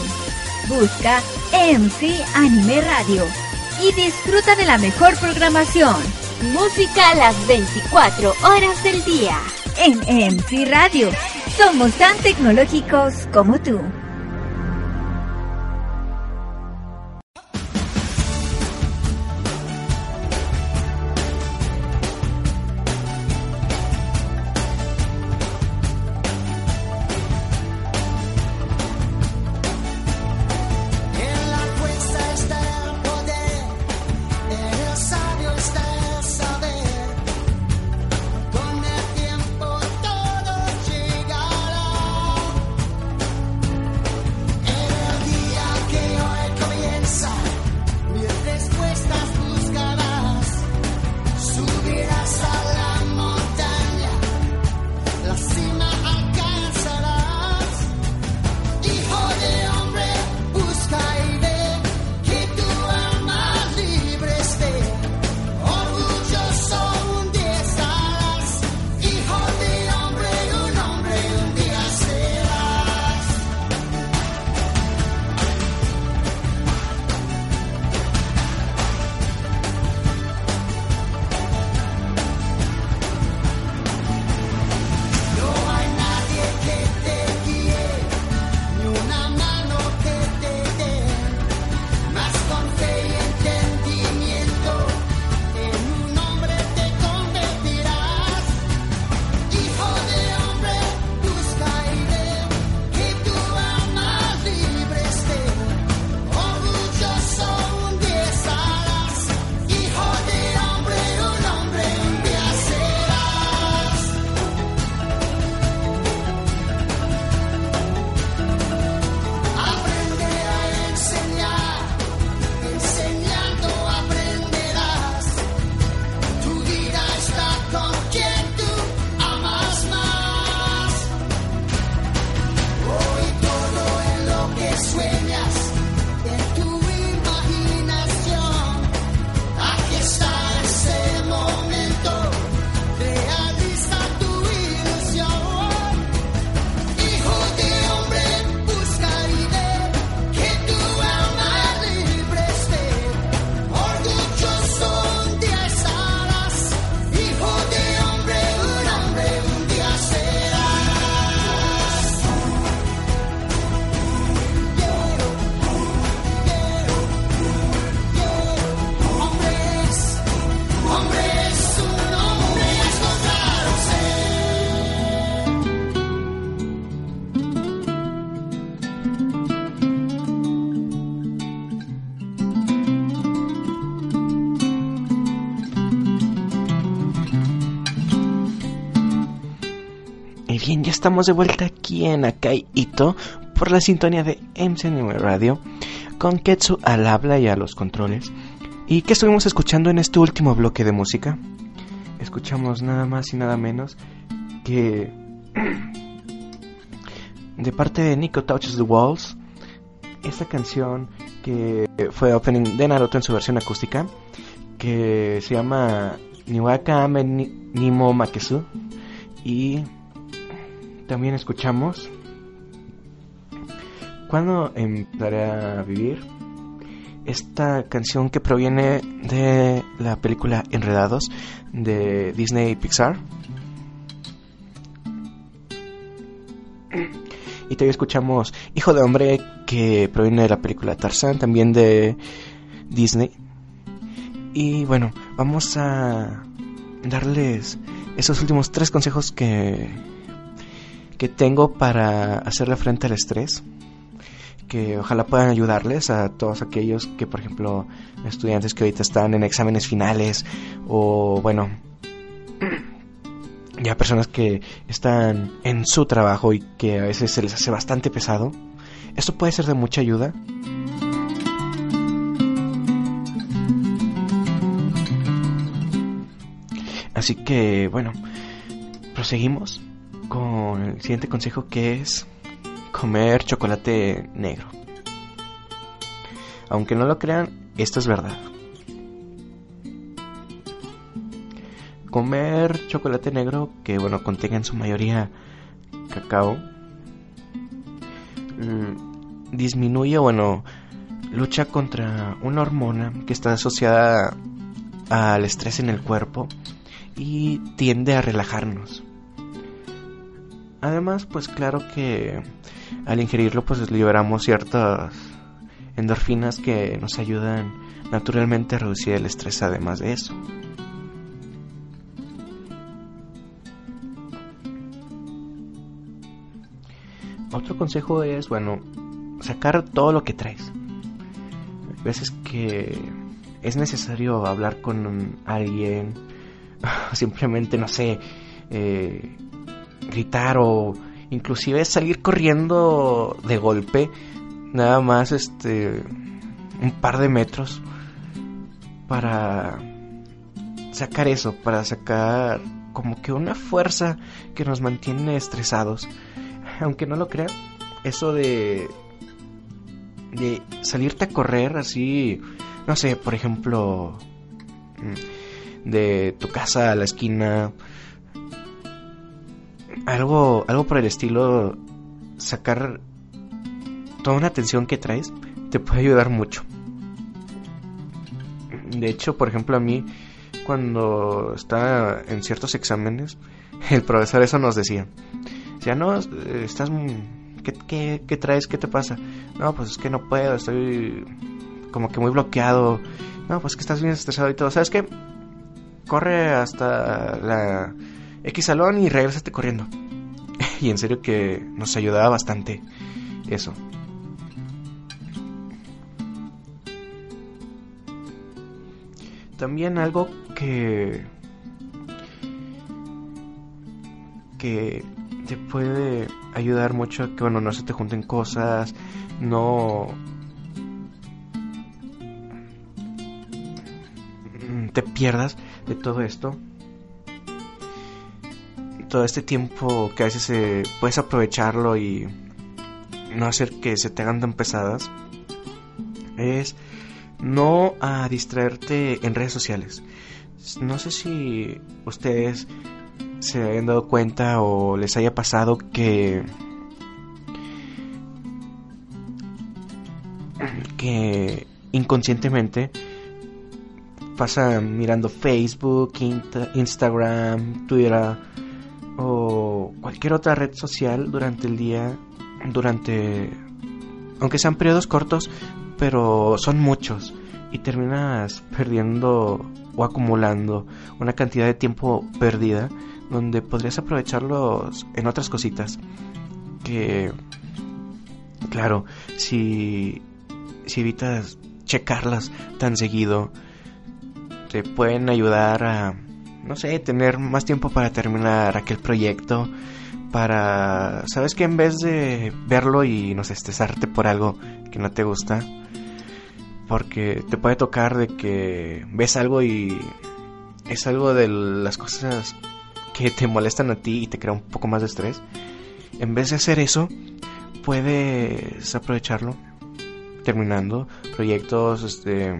Busca MC Anime Radio y disfruta de la mejor programación. Música a las 24 horas del día. En MC Radio, somos tan tecnológicos como tú. Estamos de vuelta aquí en Akai Ito por la sintonía de MC Anime Radio con Ketsu al habla y a los controles. ¿Y qué estuvimos escuchando en este último bloque de música? Escuchamos nada más y nada menos que de parte de Nico Touches the Walls esta canción que fue opening de Naruto en su versión acústica que se llama Niwaka Ame Nimo Makesu y también escuchamos. Cuando empezaré a vivir esta canción que proviene de la película Enredados de Disney Pixar. Y todavía escuchamos Hijo de Hombre que proviene de la película Tarzan también de Disney. Y bueno vamos a darles esos últimos tres consejos que, que tengo para hacerle frente al estrés. Que ojalá puedan ayudarles a todos aquellos que, por ejemplo, estudiantes que ahorita están en exámenes finales o, bueno, ya personas que están en su trabajo y que a veces se les hace bastante pesado. Esto puede ser de mucha ayuda. Así que, bueno, proseguimos con el siguiente consejo que es comer chocolate negro. Aunque no lo crean, esto es verdad. Comer chocolate negro que, bueno, contenga en su mayoría cacao, mm, disminuye, bueno, lucha contra una hormona que está asociada al estrés en el cuerpo y tiende a relajarnos. Además, pues claro que al ingerirlo pues liberamos ciertas endorfinas que nos ayudan naturalmente a reducir el estrés además de eso. Otro consejo es, bueno, sacar todo lo que traes. Hay veces que es necesario hablar con alguien, simplemente, no sé, eh, gritar o inclusive salir corriendo de golpe, nada más este un par de metros para sacar eso, para sacar como que una fuerza que nos mantiene estresados. Aunque no lo crean, eso de de salirte a correr así, no sé, por ejemplo, mm, de tu casa a la esquina, algo, algo por el estilo, sacar toda una atención que traes te puede ayudar mucho. De hecho, por ejemplo, a mí, cuando estaba en ciertos exámenes, el profesor eso nos decía. Ya no, estás... ¿Qué, qué, qué traes? ¿Qué te pasa? No, pues es que no puedo, estoy como que muy bloqueado. No, pues que estás bien estresado y todo. ¿Sabes qué? Corre hasta la X salón y regresate corriendo. y en serio que nos ayudaba bastante eso. También algo que que te puede ayudar mucho que bueno no se te junten cosas no te pierdas de todo esto todo este tiempo que a veces eh, puedes aprovecharlo y no hacer que se te hagan tan pesadas es no a distraerte en redes sociales. No sé si ustedes se hayan dado cuenta o les haya pasado que que inconscientemente pasan mirando Facebook, Instagram, Twitter o cualquier otra red social durante el día, durante, aunque sean periodos cortos, pero son muchos y terminas perdiendo o acumulando una cantidad de tiempo perdida donde podrías aprovecharlos en otras cositas que claro si si evitas checarlas tan seguido te pueden ayudar a no sé, tener más tiempo para terminar aquel proyecto, para, sabes que en vez de verlo y no sé, estresarte por algo que no te gusta, porque te puede tocar de que ves algo y es algo de las cosas que te molestan a ti y te crea un poco más de estrés. En vez de hacer eso, puedes aprovecharlo terminando proyectos, este,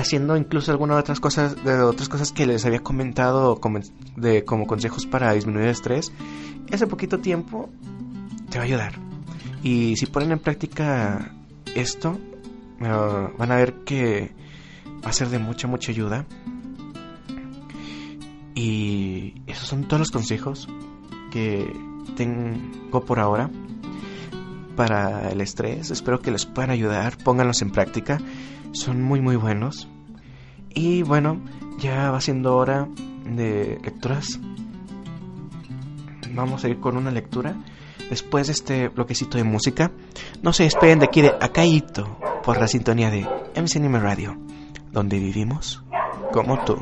haciendo incluso algunas otras cosas, de otras cosas que les había comentado como, consejos para disminuir el estrés. Ese poquito tiempo te va a ayudar. Y si ponen en práctica esto, van a ver que va a ser de mucha, mucha ayuda. Y esos son todos los consejos que tengo por ahora para el estrés. Espero que les puedan ayudar. Pónganlos en práctica. Son muy muy buenos. Y bueno, ya va siendo hora de lecturas. Vamos a ir con una lectura. Después de este bloquecito de música, no se despeguen de aquí de Acaito por la sintonía de MC Radio, donde vivimos como tú.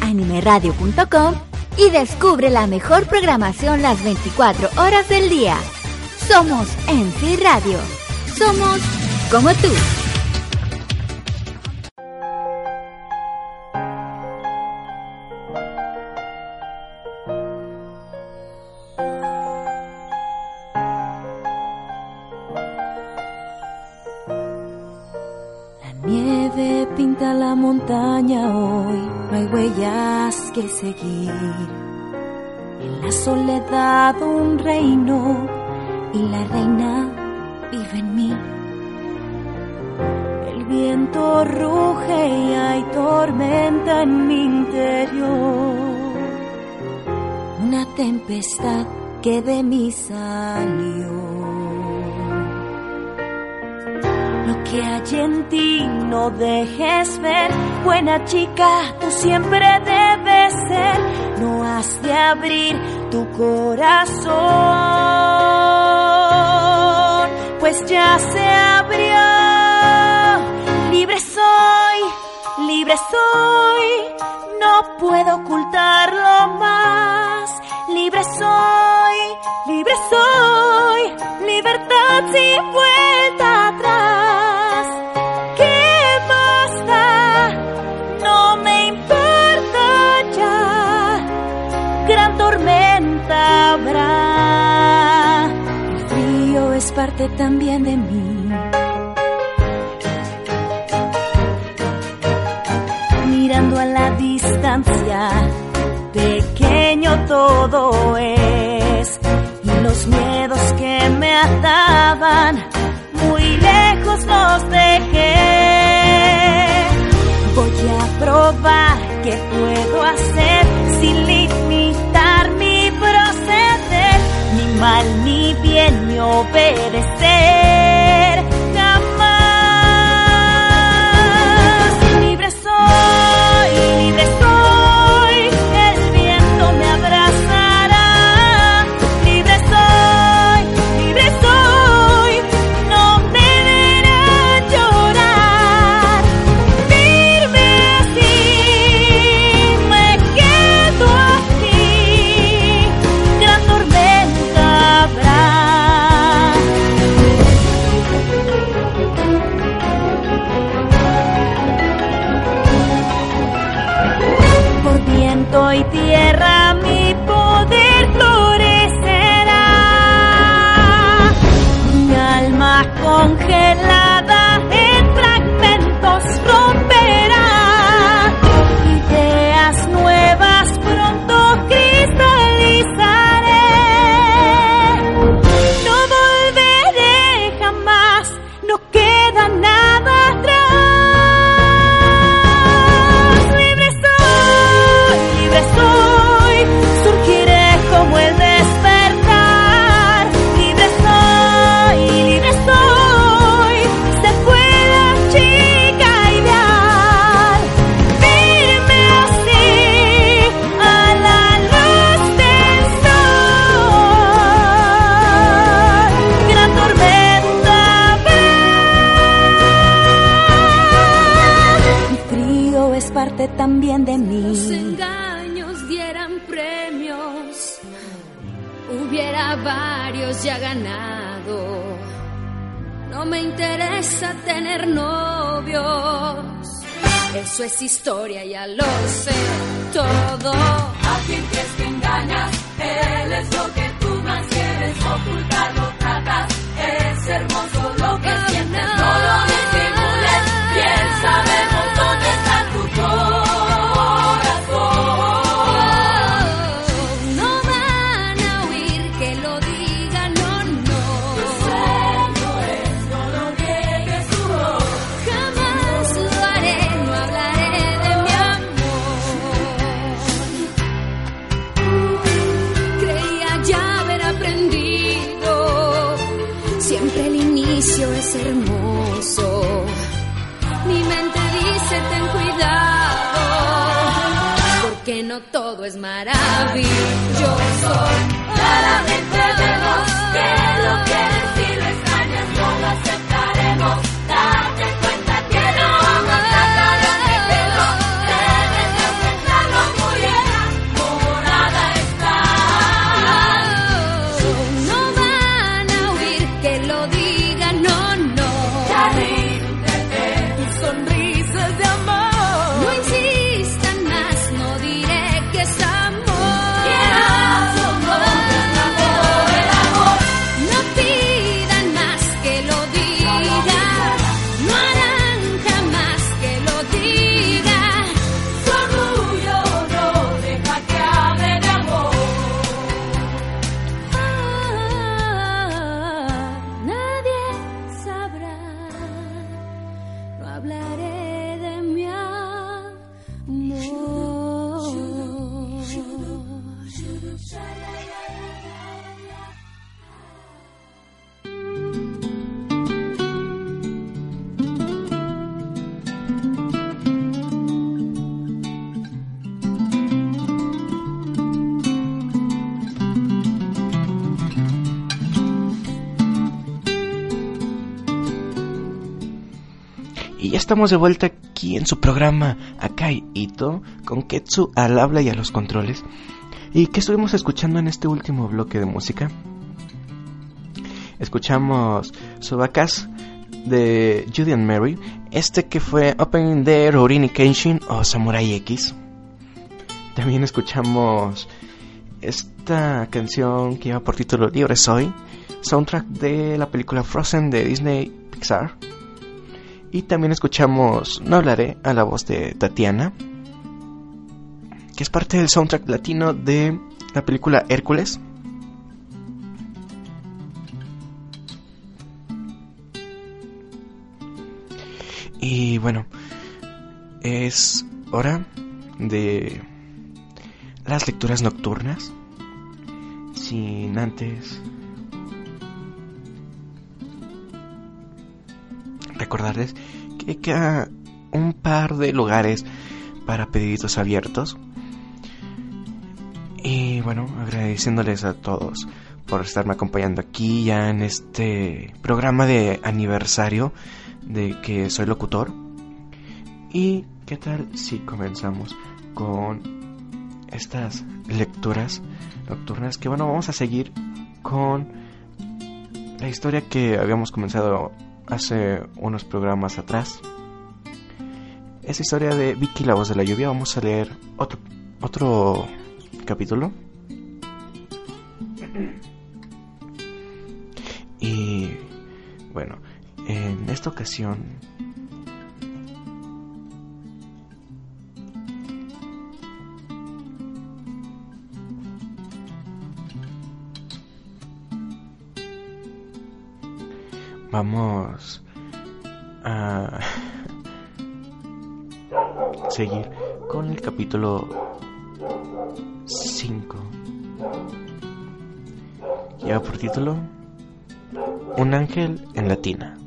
animeradio.com y descubre la mejor programación las 24 horas del día. Somos NC Radio. Somos como tú. seguir. En la soledad un reino y la reina vive en mí. El viento ruge y hay tormenta en mi interior. Una tempestad que de mí salió. Lo que hay en ti no dejes ver, buena chica, tú siempre de abrir tu corazón, pues ya se abrió. Libre soy, libre soy, no puedo ocultarlo más. Libre soy, libre soy, libertad si puedo. también de mí. Mirando a la distancia, pequeño todo es. Y los miedos que me ataban, muy lejos los dejé. Voy a probar qué puedo hacer sin estamos de vuelta aquí en su programa Akai Ito con Ketsu al habla y a los controles. ¿Y qué estuvimos escuchando en este último bloque de música? Escuchamos Subakas de Judy and Mary, este que fue Opening de Rurouni Kenshin o Samurai X. También escuchamos esta canción que lleva por título Libre Soy, soundtrack de la película Frozen de Disney Pixar. Y también escuchamos No hablaré a la voz de Tatiana, que es parte del soundtrack latino de la película Hércules. Y bueno, es hora de las lecturas nocturnas. Sin antes recordarles que queda un par de lugares para pedidos abiertos. Y bueno, agradeciéndoles a todos por estarme acompañando aquí ya en este programa de aniversario de que soy locutor. ¿Y qué tal si comenzamos con estas lecturas nocturnas? Que bueno, vamos a seguir con la historia que habíamos comenzado hace unos programas atrás. Esa historia de Vicky la voz de la lluvia. Vamos a leer otro, otro capítulo. Y bueno, en esta ocasión vamos a seguir con el capítulo 5. Lleva por título Un ángel en latina.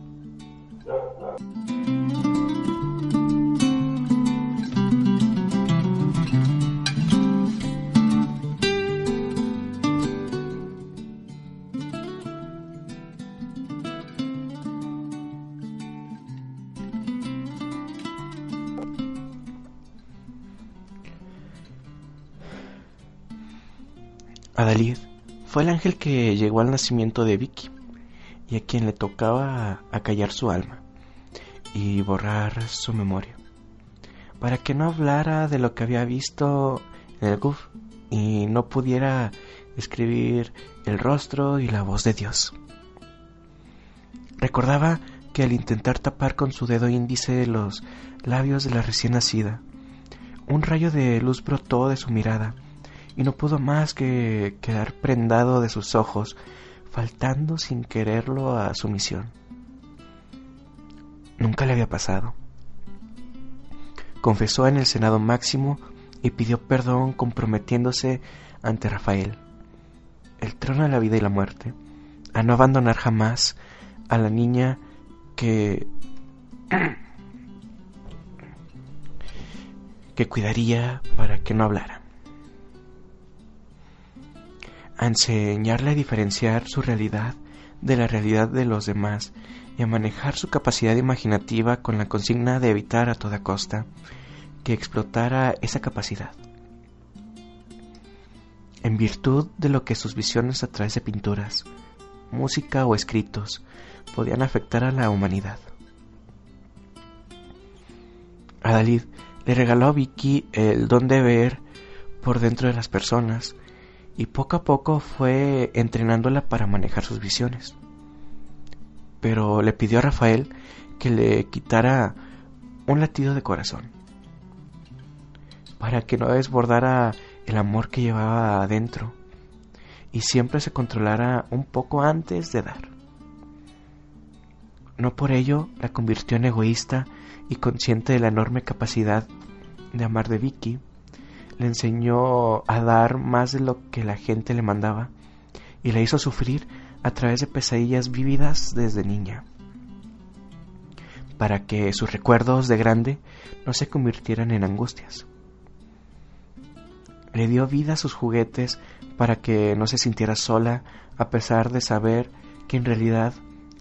Adalid fue el ángel que llegó al nacimiento de Vicky y a quien le tocaba acallar su alma y borrar su memoria, para que no hablara de lo que había visto en el GUF y no pudiera escribir el rostro y la voz de Dios. Recordaba que al intentar tapar con su dedo índice los labios de la recién nacida, un rayo de luz brotó de su mirada y no pudo más que quedar prendado de sus ojos, faltando sin quererlo a su misión. Nunca le había pasado. Confesó en el Senado Máximo y pidió perdón comprometiéndose ante Rafael, el trono de la vida y la muerte, a no abandonar jamás a la niña que que cuidaría para que no hablara a enseñarle a diferenciar su realidad de la realidad de los demás y a manejar su capacidad imaginativa con la consigna de evitar a toda costa que explotara esa capacidad. En virtud de lo que sus visiones a través de pinturas, música o escritos podían afectar a la humanidad. Adalid le regaló a Vicky el don de ver por dentro de las personas y poco a poco fue entrenándola para manejar sus visiones. Pero le pidió a Rafael que le quitara un latido de corazón, para que no desbordara el amor que llevaba adentro y siempre se controlara un poco antes de dar. No por ello la convirtió en egoísta y consciente de la enorme capacidad de amar de Vicky. Le enseñó a dar más de lo que la gente le mandaba y la hizo sufrir a través de pesadillas vívidas desde niña, para que sus recuerdos de grande no se convirtieran en angustias. Le dio vida a sus juguetes para que no se sintiera sola a pesar de saber que en realidad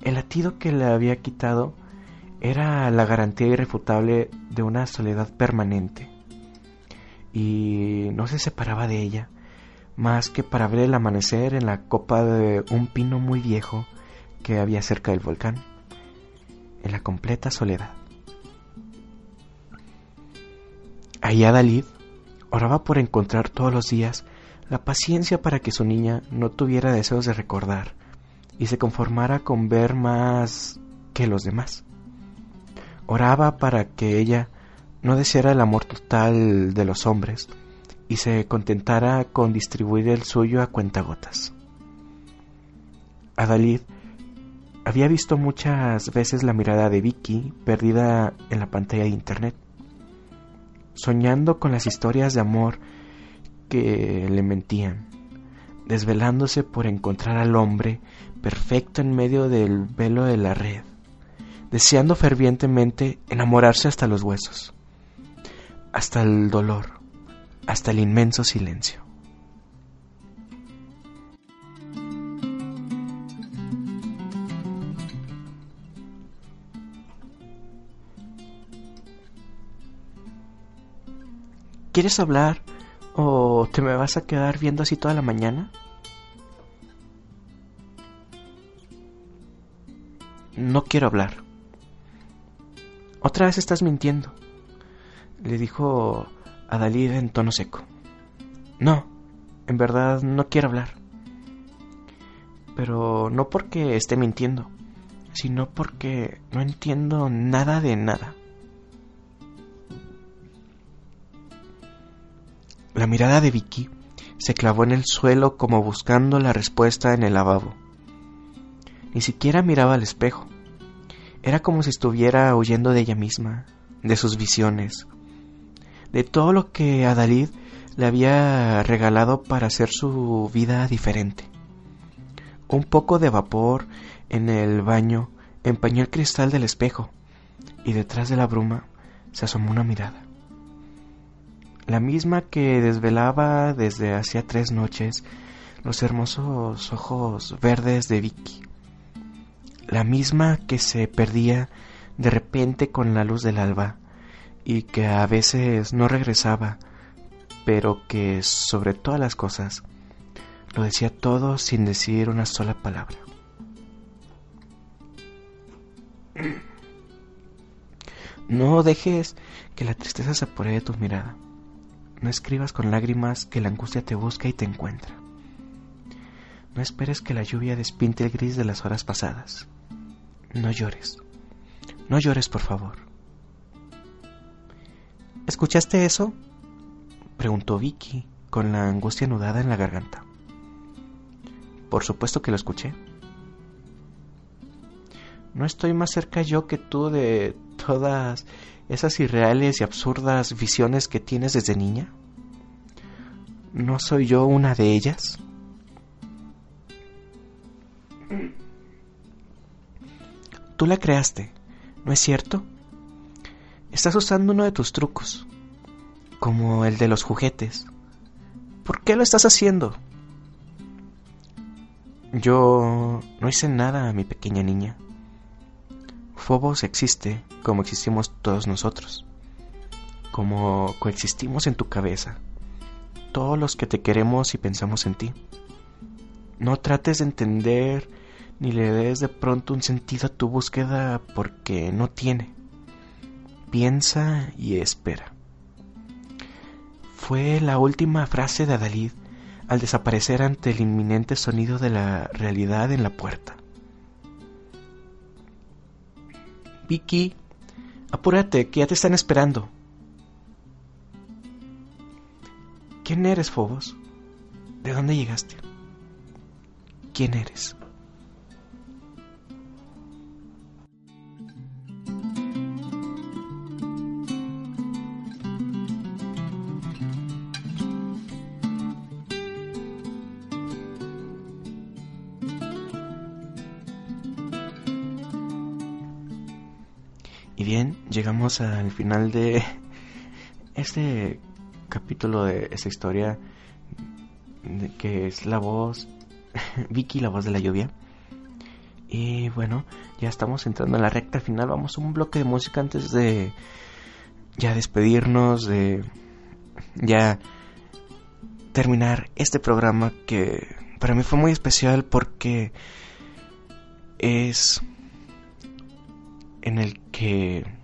el latido que le había quitado era la garantía irrefutable de una soledad permanente. Y no se separaba de ella, más que para ver el amanecer en la copa de un pino muy viejo que había cerca del volcán, en la completa soledad. Ahí Adalid oraba por encontrar todos los días la paciencia para que su niña no tuviera deseos de recordar y se conformara con ver más que los demás. Oraba para que ella no deseara el amor total de los hombres y se contentara con distribuir el suyo a cuentagotas. Adalid había visto muchas veces la mirada de Vicky perdida en la pantalla de internet, soñando con las historias de amor que le mentían, desvelándose por encontrar al hombre perfecto en medio del velo de la red, deseando fervientemente enamorarse hasta los huesos, hasta el dolor, hasta el inmenso silencio. ¿Quieres hablar o te me vas a quedar viendo así toda la mañana? No quiero hablar. Otra vez estás mintiendo, le dijo a Dalí en tono seco. No, en verdad no quiero hablar. Pero no porque esté mintiendo, sino porque no entiendo nada de nada. La mirada de Vicky se clavó en el suelo como buscando la respuesta en el lavabo. Ni siquiera miraba al espejo. Era como si estuviera huyendo de ella misma, de sus visiones, de todo lo que Adalid le había regalado para hacer su vida diferente. Un poco de vapor en el baño empañó el cristal del espejo y detrás de la bruma se asomó una mirada. La misma que desvelaba desde hacía tres noches los hermosos ojos verdes de Vicky. La misma que se perdía de repente con la luz del alba y que a veces no regresaba, pero que sobre todas las cosas lo decía todo sin decir una sola palabra. No dejes que la tristeza se apodere de tu mirada. No escribas con lágrimas que la angustia te busca y te encuentra. No esperes que la lluvia despinte el gris de las horas pasadas. No llores. No llores, por favor. ¿Escuchaste eso? preguntó Vicky con la angustia anudada en la garganta. Por supuesto que lo escuché. ¿No estoy más cerca yo que tú de todas esas irreales y absurdas visiones que tienes desde niña? ¿No soy yo una de ellas? Tú la creaste, ¿no es cierto? Estás usando uno de tus trucos, como el de los juguetes. ¿Por qué lo estás haciendo? Yo no hice nada, mi pequeña niña. Phobos existe como existimos todos nosotros, como coexistimos en tu cabeza, todos los que te queremos y pensamos en ti. No trates de entender ni le des de pronto un sentido a tu búsqueda porque no tiene piensa y espera. Fue la última frase de Adalid al desaparecer ante el inminente sonido de la realidad en la puerta. Vicky, apúrate, que ya te están esperando. ¿Quién eres, Fobos? ¿De dónde llegaste? ¿Quién eres? llegamos al final de este capítulo de esta historia que es la voz Vicky, la voz de la lluvia. Y bueno, ya estamos entrando en la recta final. Vamos a un bloque de música antes de ya despedirnos, de ya terminar este programa que para mí fue muy especial porque es en el que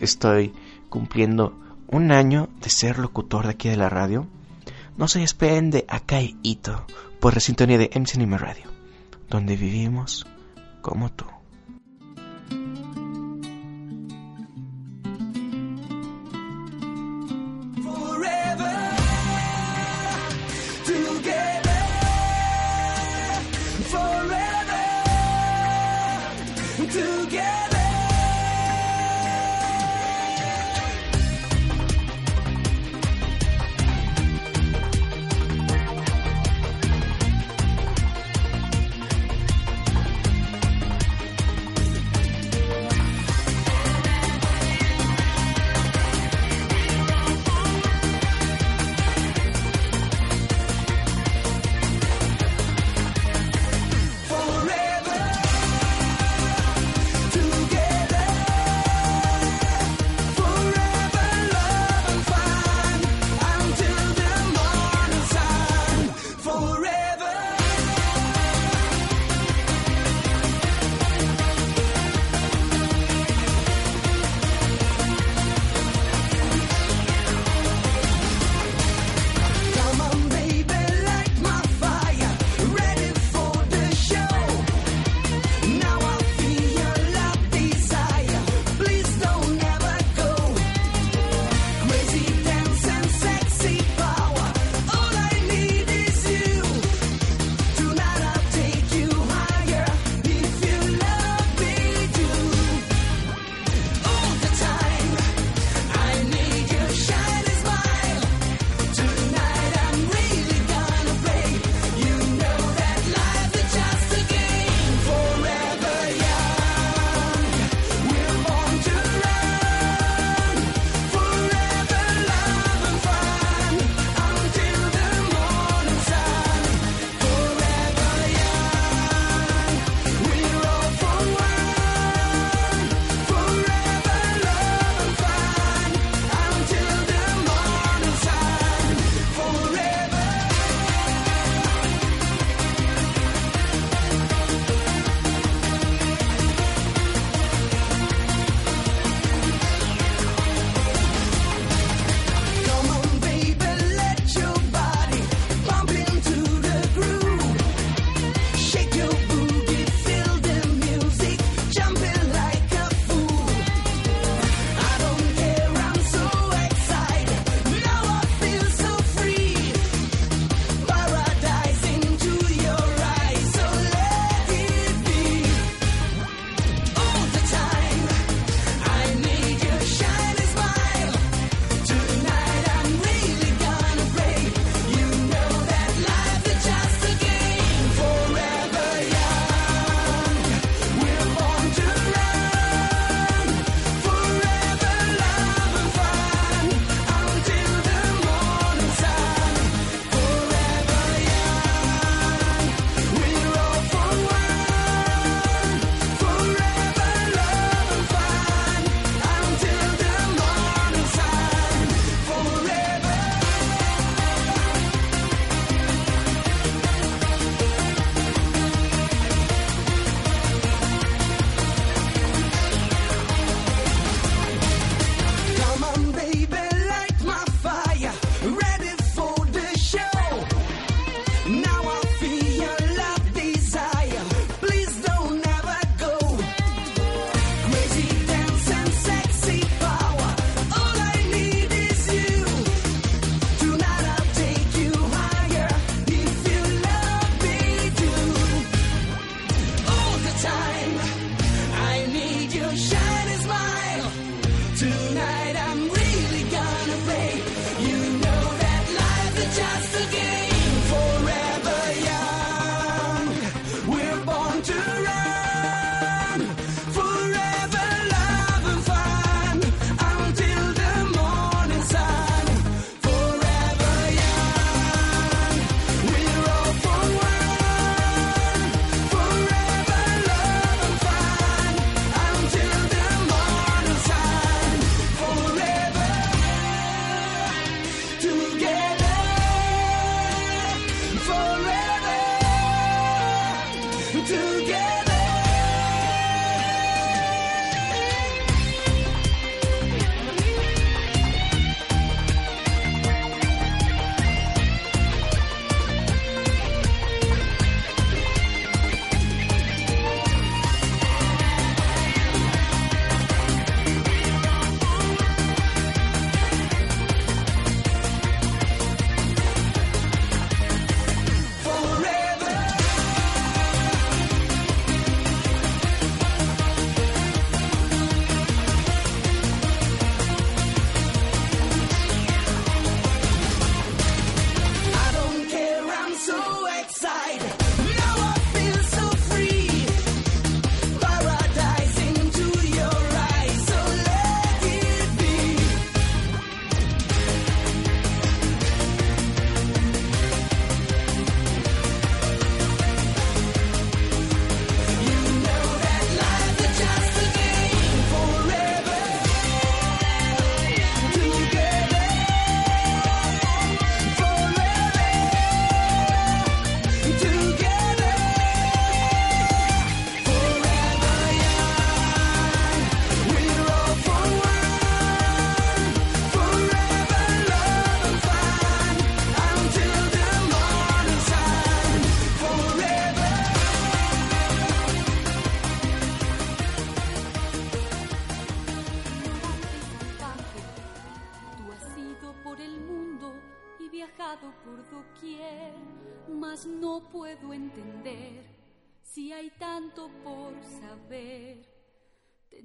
estoy cumpliendo un año de ser locutor de aquí de la radio, no se despeguen pues de Akai Ito por la sintonía de MC Anime Radio, donde vivimos como tú.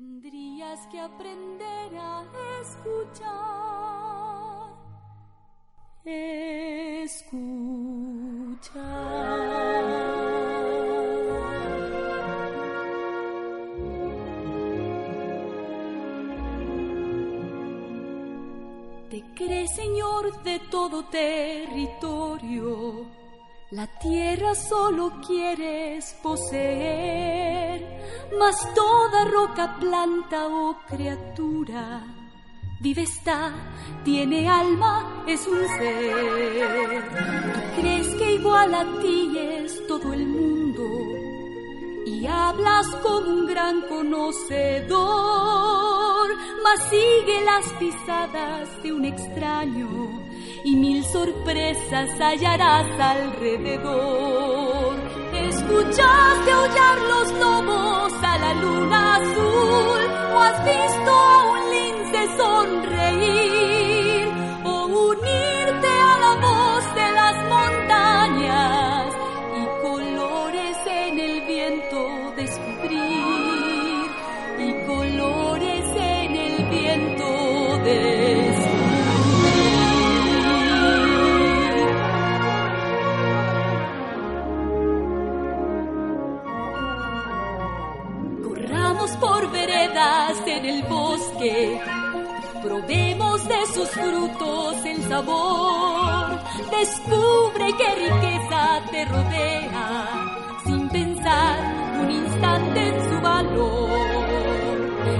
Tendrías que aprender a escuchar. Te crees señor de todo territorio, la tierra solo quieres poseer, mas toda roca, planta o criatura vive está, tiene alma, es un ser. Tú crees que igual a ti es todo el mundo y hablas como un gran conocedor, mas sigue las pisadas de un extraño y mil sorpresas hallarás alrededor. ¿Escuchaste aullar los lobos a la luna azul o has visto a un lince sonreír o unirte a la en el bosque, probemos de sus frutos el sabor, descubre qué riqueza te rodea, sin pensar un instante en su valor.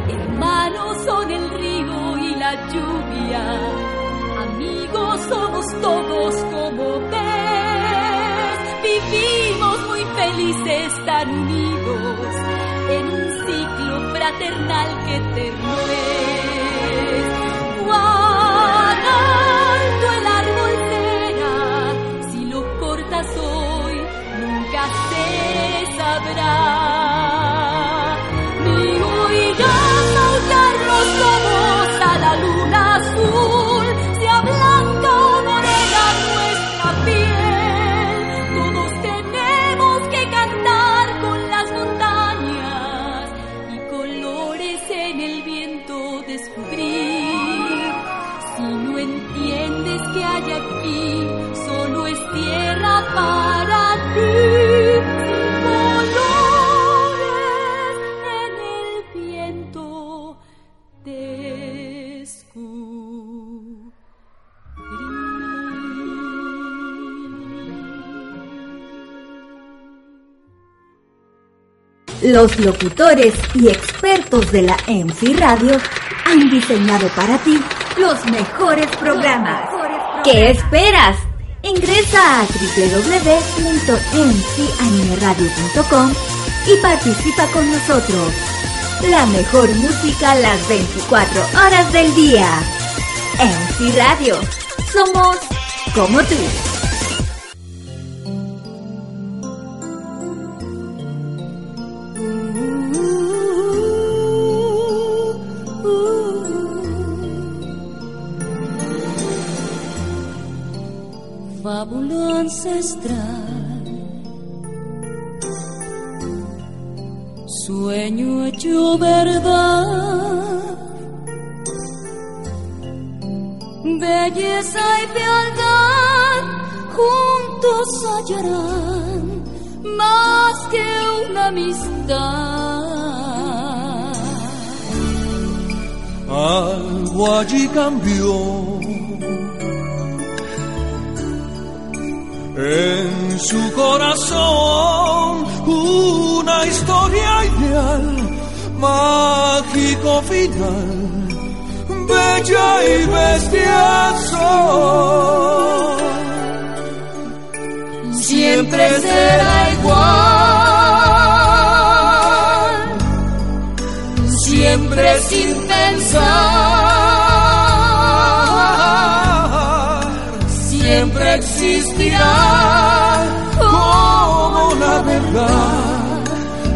Hermanos son el río y la lluvia, amigos somos todos como ves, vivimos muy felices tan unidos ciclo fraternal que eterno es. Cuán alto el árbol será, si lo cortas hoy, nunca se sabrá. Los locutores y expertos de la MC Radio han diseñado para ti los mejores programas. ¿Qué esperas? Ingresa a www.mcanimeradio.com y participa con nosotros. La mejor música las 24 horas del día. MC Radio. Somos como tú. Ancestral, sueño hecho verdad, belleza y fealdad juntos hallarán más que una amistad. Algo allí cambió en su corazón una historia ideal, mágico final, bella y bestiazo. Siempre será igual, siempre sin pensar, existirá como la verdad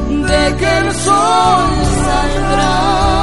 de que el sol saldrá.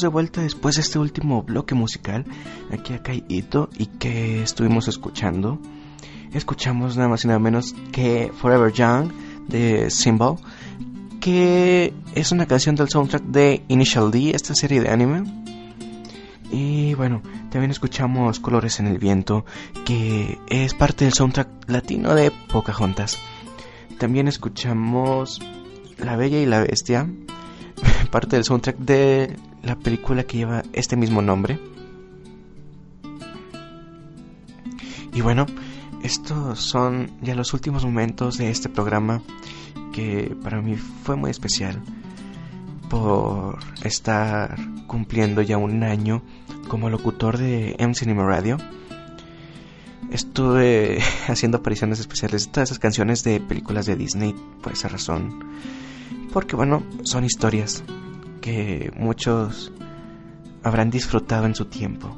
De vuelta después de este último bloque musical aquí a Kai Ito y que estuvimos escuchando. Escuchamos nada más y nada menos que Forever Young de Symbol, que es una canción del soundtrack de Initial D, esta serie de anime. Y bueno, también escuchamos Colores en el Viento, que es parte del soundtrack latino de Pocahontas. También escuchamos La Bella y la Bestia, parte del soundtrack de la película que lleva este mismo nombre. Y bueno, estos son ya los últimos momentos de este programa que para mí fue muy especial por estar cumpliendo ya un año como locutor de M Cinema Radio. Estuve haciendo apariciones especiales de todas esas canciones de películas de Disney por esa razón. Porque bueno, son historias que muchos habrán disfrutado en su tiempo.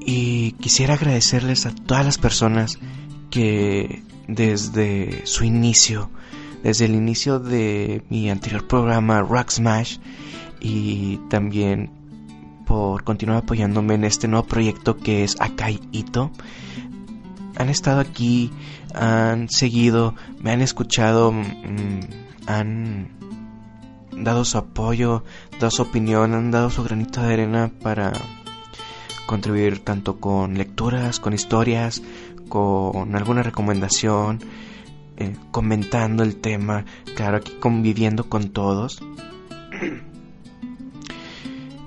Y quisiera agradecerles a todas las personas que desde su inicio, desde el inicio de mi anterior programa Rock Smash y también por continuar apoyándome en este nuevo proyecto que es Akai Ito, han estado aquí, han seguido, me han escuchado, mmm, han dado su apoyo, dado su opinión, han dado su granito de arena para contribuir tanto con lecturas, con historias, con alguna recomendación, eh, comentando el tema, claro, aquí conviviendo con todos.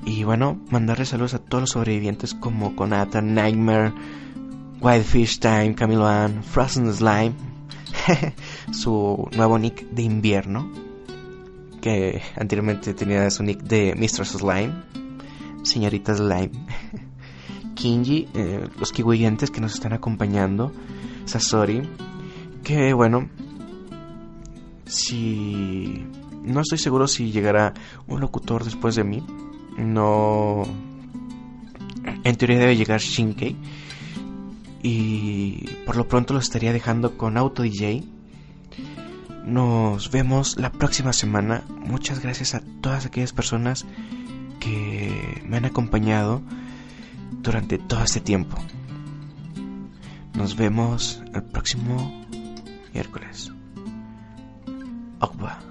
y bueno, mandarle saludos a todos los sobrevivientes como Conatan, Nightmare, Whitefish Time, Camilo Ann, Frozen Slime, su nuevo nick de invierno, que anteriormente tenía su nick de Mistress Slime, señorita Slime, Kinji, eh, los kiwiyentes que nos están acompañando, Sasori, que bueno, si no estoy seguro si llegará un locutor después de mí, no, en teoría debe llegar Shinkei y por lo pronto lo estaría dejando con Auto DJ. Nos vemos la próxima semana. Muchas gracias a todas aquellas personas que me han acompañado durante todo este tiempo. Nos vemos el próximo miércoles. Okba.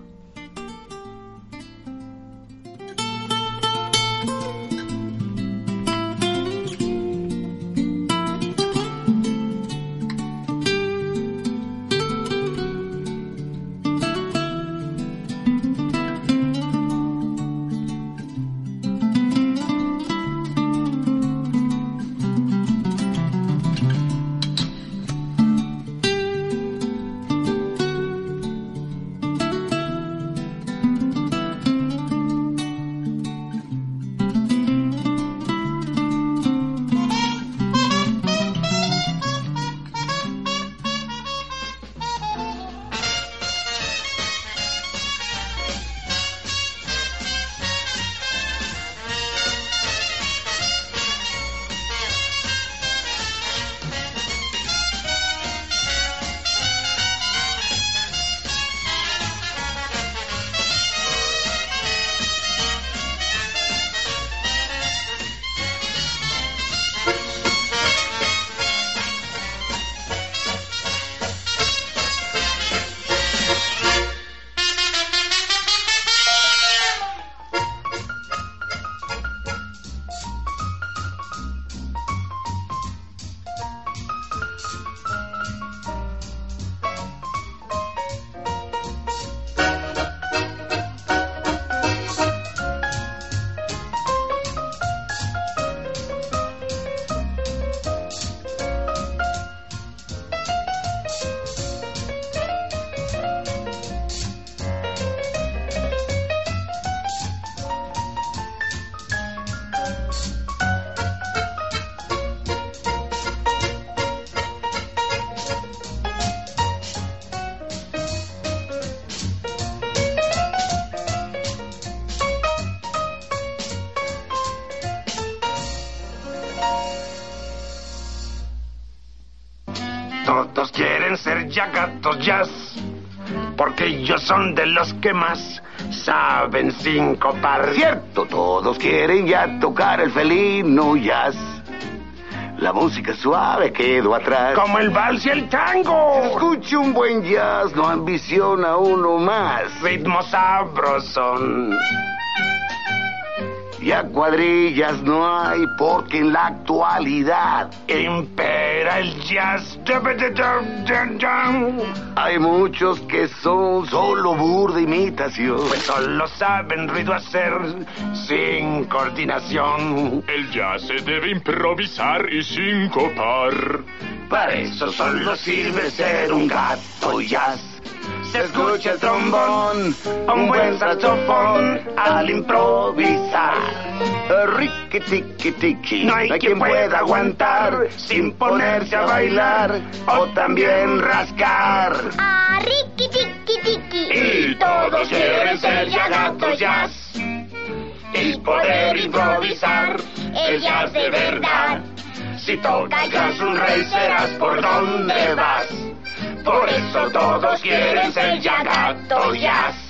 Saben sincopar. Cierto, todos quieren ya tocar el felino jazz. La música suave quedó atrás. Como el vals y el tango. Escuche un buen jazz, no ambiciona uno más. Ritmo sabrosón. Ya cuadrillas no hay porque en la actualidad el jazz. Hay muchos que son solo burda imitación. Pues solo saben ruido hacer sin coordinación. El jazz se debe improvisar y sincopar. Para eso solo sirve ser un gato jazz se escucha el trombón, un buen saxofón al improvisar. Ricky tiki tiki, no hay, quien pueda aguantar sin ponerse a bailar o también rascar. Ah, Ricky tiki tiki. Y todos quieren ser ya gatos jazz y poder improvisar el jazz de verdad. Si tocas jazz un rey serás por donde vas. Por eso todos quieren ser ya gatos jazz.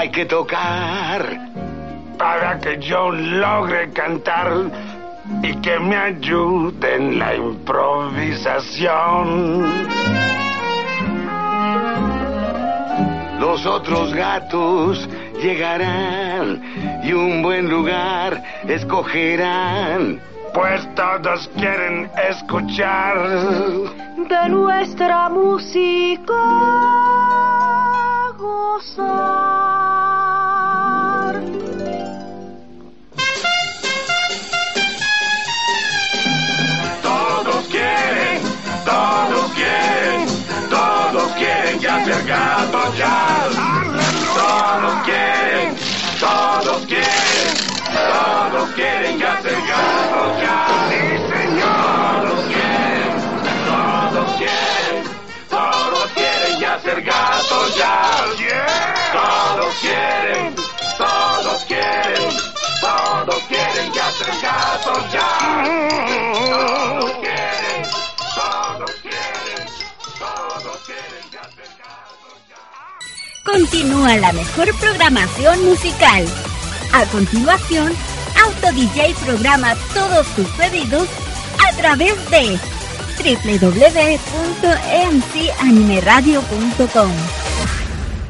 Hay que tocar. Para que yo logre cantar y que me ayude en la improvisación. Los otros gatos llegarán y un buen lugar escogerán. Pues todos quieren escuchar de nuestra música gozar. Quieren ya ser jazz. Todos quieren, todos quieren, todos quieren ya ser gatos jazz. Sí, señor. Todos quieren, todos quieren, todos quieren ya ser gatos jazz. Todos quieren, todos quieren, todos quieren ya ser gatos jazz. Todos quieren, Continúa la mejor programación musical. A continuación, Auto DJ programa todos tus pedidos a través de www.mcanimeradio.com.